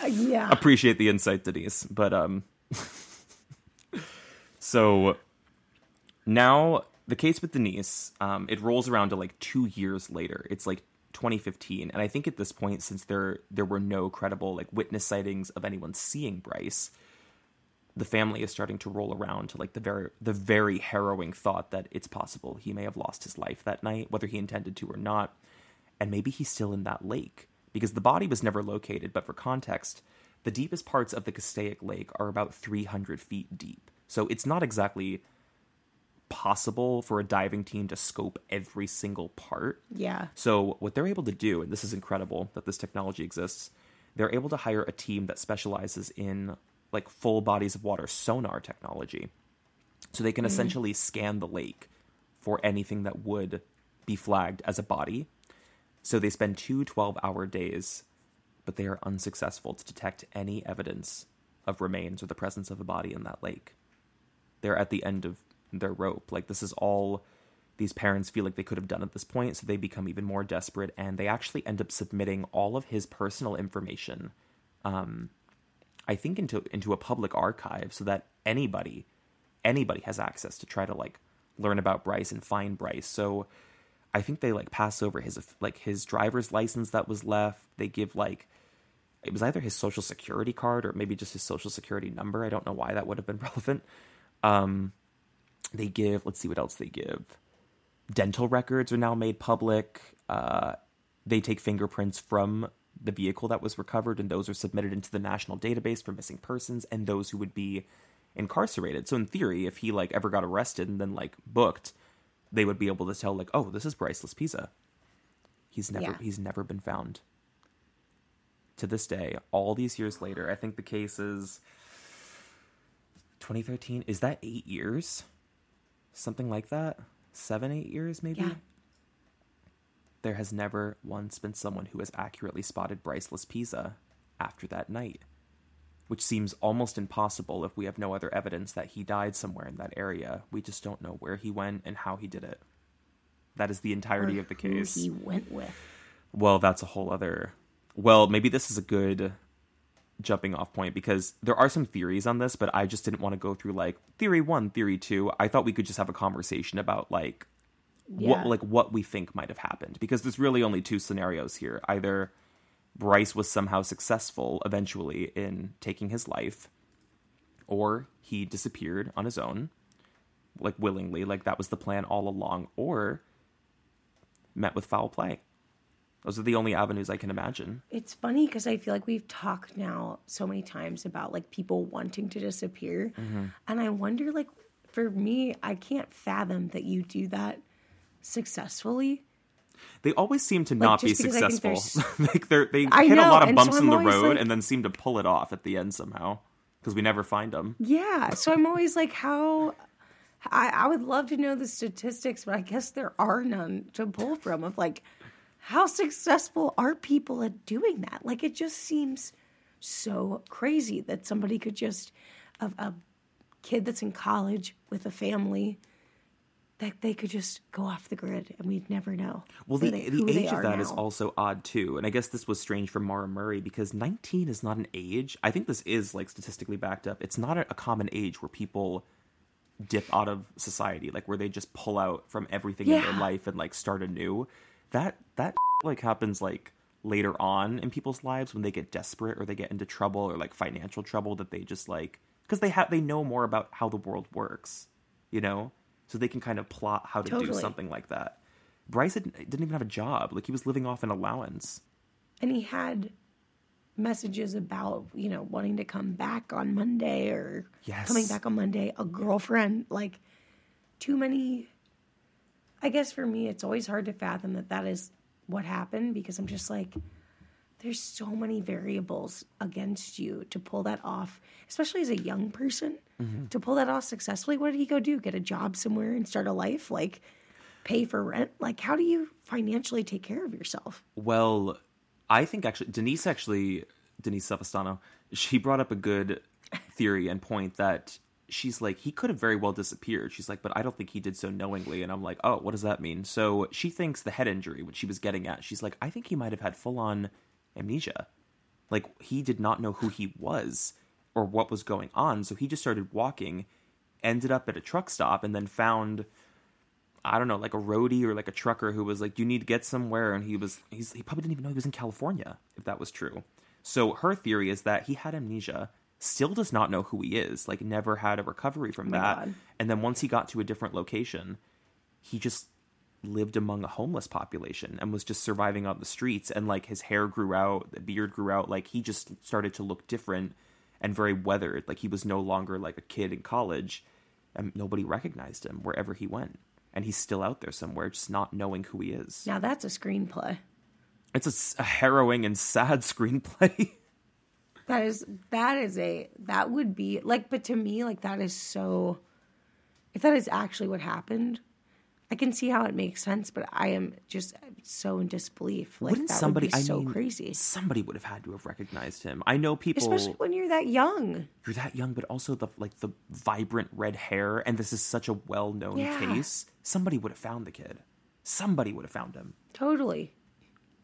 Uh, yeah. Appreciate the insight, Denise. But um, <laughs> so now the case with Denise, um, it rolls around to like two years later. It's like 2015, and I think at this point, since there there were no credible like witness sightings of anyone seeing Bryce, the family is starting to roll around to like the very the very harrowing thought that it's possible he may have lost his life that night, whether he intended to or not, and maybe he's still in that lake because the body was never located. But for context, the deepest parts of the Castaic Lake are about 300 feet deep, so it's not exactly possible for a diving team to scope every single part. Yeah. So what they're able to do, and this is incredible that this technology exists, they're able to hire a team that specializes in like full bodies of water sonar technology. So they can essentially scan the lake for anything that would be flagged as a body. So they spend two 12 hour days, but they are unsuccessful to detect any evidence of remains or the presence of a body in that lake. They're at the end of their rope. Like, this is all these parents feel like they could have done at this point, so they become even more desperate, and they actually end up submitting all of his personal information, um, I think, into into a public archive, so that anybody, anybody has access to try to like learn about Bryce and find Bryce. So, I think they like pass over his like his driver's license that was left. They give like it was either his social security card or maybe just his social security number. I don't know why that would have been <laughs> relevant. Um, they give let's see what else they give dental records are now made public uh, they take fingerprints from the vehicle that was recovered and those are submitted into the national database for missing persons and those who would be incarcerated so in theory if he like ever got arrested and then like booked they would be able to tell like oh this is bryce Laspisa. he's never Yeah. he's never been found to this day all these years later i think the case is 2013 is that eight years something like that seven eight years maybe Yeah. There has never once been someone who has accurately spotted bryce Laspisa after that night which seems almost impossible if we have no other evidence that he died somewhere in that area we just don't know where he went and how he did it that is the entirety of the Who case he went with. well, that's a whole other. Well, maybe this is a good jumping off point because there are some theories on this, but I just didn't want to go through like theory one, theory two. I thought we could just have a conversation about like Yeah. what like what we think might have happened because there's really only two scenarios here. Either Bryce was somehow successful eventually in taking his life, or he disappeared on his own, like willingly, like that was the plan all along, or met with foul play. Those are the only avenues I can imagine. It's funny because I feel like we've talked now so many times about like people wanting to disappear. Mm-hmm. And I wonder, like, for me, I can't fathom that you do that successfully. They always seem to not be just because I think successful. <laughs> like they're, they I hit a lot of and so bumps in the road like- and then seem to pull it off at the end somehow because we never find them. Yeah. So I'm always like, how. I, I would love to know the statistics, but I guess there are none to pull from of like, how successful are people at doing that? Like, it just seems so crazy that somebody could just, a, a kid that's in college with a family, that they could just go off the grid and we'd never know. Well, the, they- the age of that is now. also odd too, and I guess this was strange for Maura Murray because 19 is not an age. I think this is like statistically backed up. It's not a, a common age where people dip out of society, like where they just pull out from everything in their life and like start anew. That that <laughs> like happens like later on in people's lives when they get desperate or they get into trouble or like financial trouble that they just like because they have they know more about how the world works, you know, so they can kind of plot how to do something like that. Bryce had, didn't even have a job; like he was living off an allowance. and he had messages about you know wanting to come back on monday or Yes. coming back on monday a girlfriend like too many i guess for me it's always hard to fathom that that is what happened because i'm just like there's so many variables against you to pull that off especially as a young person mm-hmm. to pull that off successfully what did he go do get a job somewhere and start a life like pay for rent like how do you financially take care of yourself Well, I think actually Denise actually Denise Savastano, she brought up a good theory and point that she's like he could have very well disappeared. She's like, but I don't think he did so knowingly. And I'm like, oh, what does that mean? So she thinks the head injury, which she was getting at, she's like, I think he might have had full on amnesia. Like he did not know who he was or what was going on, so he just started walking ended up at a truck stop and then found I don't know, like a roadie or like a trucker who was like, "You need to get somewhere," and he was he's he probably didn't even know he was in California if that was true. So her theory is that he had amnesia, still does not know who he is, like never had a recovery from oh my that, God. and then once he got to a different location, he just lived among a homeless population and was just surviving on the streets. And like his hair grew out, the beard grew out, like he just started to look different and very weathered, like he was no longer like a kid in college. And nobody recognized him wherever he went. And he's still out there somewhere just not knowing who he is. Now that's a screenplay. it's a harrowing and sad <laughs> screenplay. That is that is a that would be like but to me like that is so if that is actually what happened, I can see how it makes sense, but I am just so in disbelief. Like wouldn't that somebody would be i so mean crazy. somebody would have had to have recognized him i know people Especially when you're that young. you're that young but also the like the vibrant red hair and this is such a well-known Yeah. case somebody would have found the kid somebody would have found him Totally.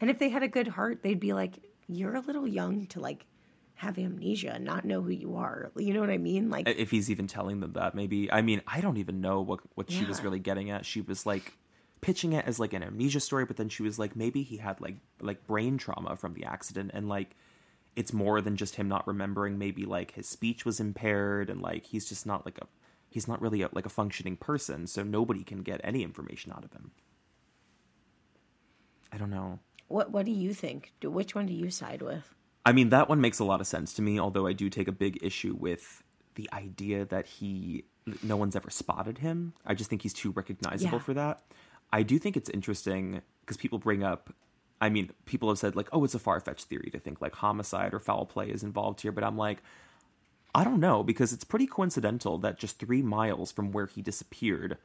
And if they had a good heart, they'd be like, You're a little young to like have amnesia and not know who you are. You know what I mean? Like if he's even telling them that maybe i mean i don't even know what what she was really getting at she was like pitching it as like an amnesia story but then she was like maybe he had like like brain trauma from the accident and like it's more than just him not remembering maybe like his speech was impaired and like he's just not like a he's not really a, like a functioning person so nobody can get any information out of him i don't know what what do you think? Do, which one do you side with? I mean, that one makes a lot of sense to me, although I do take a big issue with the idea that he no one's ever spotted him. I just think he's too recognizable Yeah. for that. I do think it's interesting because people bring up I mean, people have said like, "Oh, it's a far-fetched theory to think like homicide or foul play is involved here," but I'm like I don't know because it's pretty coincidental that just 3 miles from where he disappeared,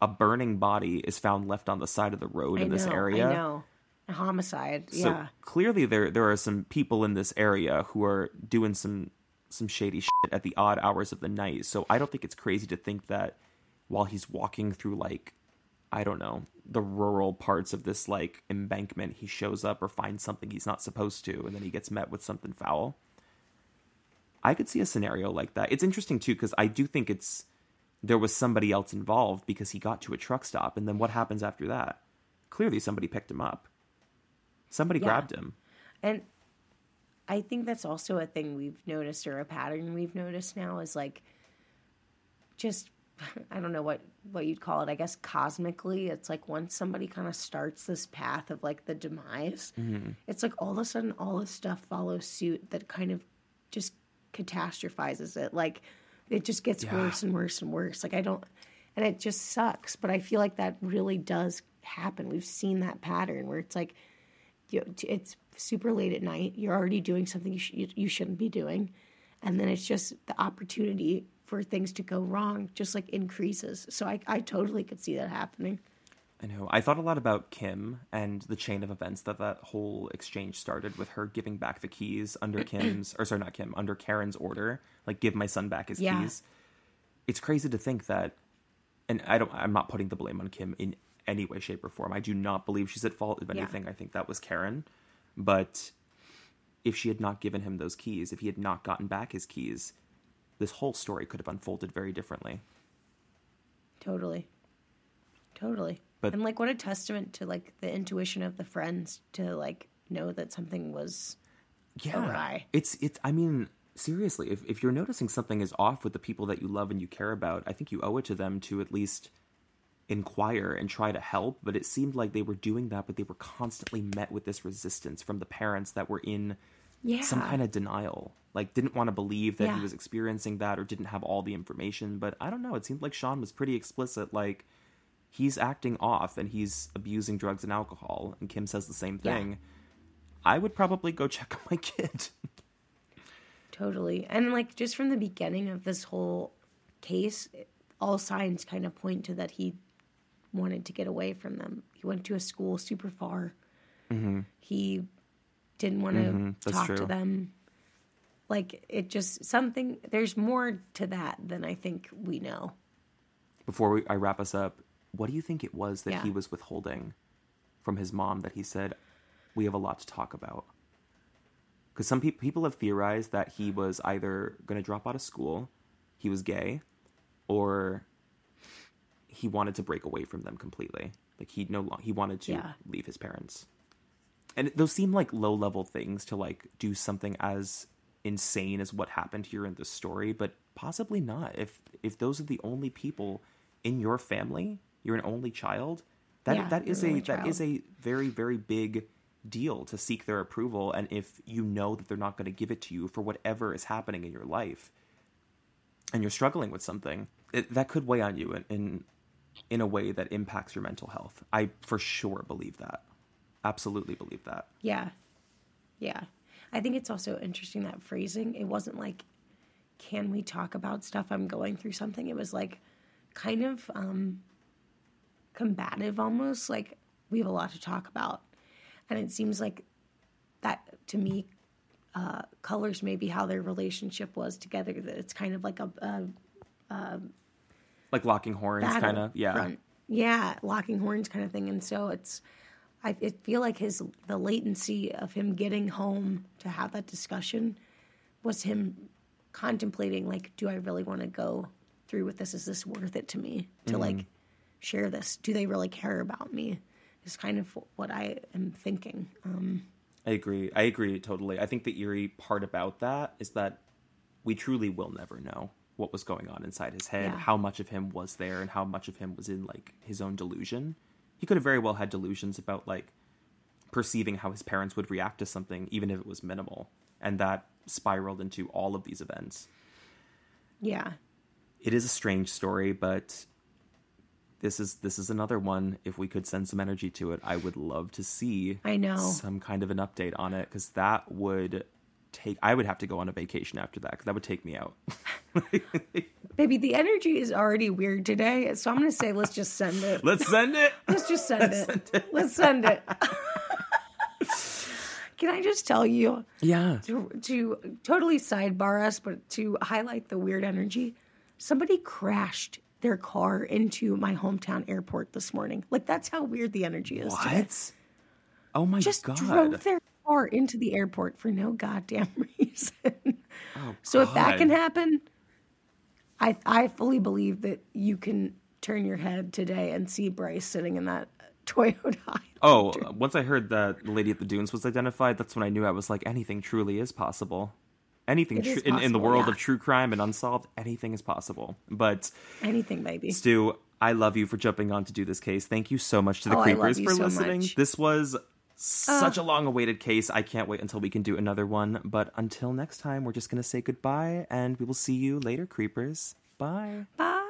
a burning body is found left on the side of the road I in this know, area. I know. A homicide. So yeah. clearly there there are some people in this area who are doing some some shady shit at the odd hours of the night. So I don't think it's crazy to think that while he's walking through like I don't know, the rural parts of this like embankment, he shows up or finds something he's not supposed to and then he gets met with something foul. I could see a scenario like that. It's interesting too cuz I do think it's there was somebody else involved because he got to a truck stop and then what happens after that? Clearly somebody picked him up. Somebody Yeah. grabbed him. And I think that's also a thing we've noticed or a pattern we've noticed now is like just <laughs> I don't know what what you'd call it. I guess cosmically, it's like once somebody kind of starts this path of like the demise, mm-hmm. it's like all of a sudden all this stuff follows suit that kind of just catastrophizes it. Like it just gets Yeah. worse and worse and worse. Like I don't, and it just sucks. But I feel like that really does happen. We've seen that pattern where it's like you, it's super late at night. You're already doing something you, sh- you, you shouldn't be doing, and then it's just the opportunity for things to go wrong just like increases. So I, I totally could see that happening. I know. I thought a lot about Kim and the chain of events that that whole exchange started with her giving back the keys under <clears throat> Kim's, or sorry, not Kim, under Karen's order, like give my son back his Yeah. keys. It's crazy to think that, and I don't. I'm not putting the blame on Kim in any way, shape, or form. I do not believe she's at fault. If Yeah. anything, I think that was Karen. But if she had not given him those keys, if he had not gotten back his keys, this whole story could have unfolded very differently. Totally. Totally. But- and like what a testament to like the intuition of the friends to like know that something was yeah awry. it's it's i mean seriously if, if you're noticing something is off with the people that you love and you care about i think you owe it to them to at least inquire and try to help but it seemed like they were doing that but they were constantly met with this resistance from the parents that were in yeah some kind of denial like didn't want to believe that Yeah. he was experiencing that or didn't have all the information but i don't know it seemed like sean was pretty explicit like he's acting off and he's abusing drugs and alcohol and kim says the same Yeah. thing i would probably go <laughs> check on my kid Totally. And like just from the beginning of this whole case, all signs kind of point to that he wanted to get away from them. He went to a school super far. He didn't want to Mm-hmm. talk true. to them. Like it just something. There's more to that than I think we know. before we, I wrap us up, what do you think it was that Yeah. he was withholding from his mom that he said, "We have a lot to talk about"? Because some people people have theorized that he was either going to drop out of school, he was gay, or he wanted to break away from them completely. Like he no long he wanted to Yeah. leave his parents. And those seem like low level things to like do something as insane as what happened here in this story, but possibly not. If if those are the only people in your family, you're an only child, that Yeah, that is a that is a very very big deal to seek their approval and if you know that they're not going to give it to you for whatever is happening in your life and you're struggling with something it, that could weigh on you in, in in a way that impacts your mental health i for sure believe that absolutely believe that Yeah. Yeah. I think it's also interesting that phrasing. It wasn't like, can we talk about stuff? I'm going through something. It was like kind of um, combative almost. Like, we have a lot to talk about. And it seems like that to me uh, colors maybe how their relationship was together. That it's kind of like a, a like locking horns kind of yeah. front. yeah locking horns kind of thing. And so it's i it feel like his the latency of him getting home to have that discussion was him contemplating like do i really want to go through with this? Is this worth it to me to like share this? Do they really care about me? Is kind of what i am thinking. Um, I agree. I agree totally. I think the eerie part about that is that we truly will never know what was going on inside his head, Yeah. how much of him was there, and how much of him was in like his own delusion. He could have very well had delusions about like perceiving how his parents would react to something, even if it was minimal, and that spiraled into all of these events. yeah It is a strange story, but this is this is another one. If we could send some energy to it, I would love to see i know some kind of an update on it because that would take i would have to go on a vacation after that because that would take me out <laughs> baby the energy is already weird today so i'm gonna say let's just send it <laughs> let's send it Let's just send it. Let's send it. <laughs> Can I just tell you yeah to, to totally sidebar us, but to highlight the weird energy? Somebody crashed their car into my hometown airport this morning. Like that's how weird the energy is. today. what oh my Just god drove their car into the airport for no goddamn <laughs> reason. oh, So if that can happen, I I fully believe that you can turn your head today and see Bryce sitting in that <laughs> Toyota. oh uh, once i heard that the lady at the dunes was identified that's when i knew i was like anything truly is possible anything is in, in the world yeah. of true crime and unsolved anything is possible but Anything, baby. stu i love you for jumping on to do this case thank you so much to the Oh, creepers for so listening much. this was such a long awaited case. I can't wait until we can do another one. But until next time we're just going to say goodbye and we will see you later creepers. Bye. Bye.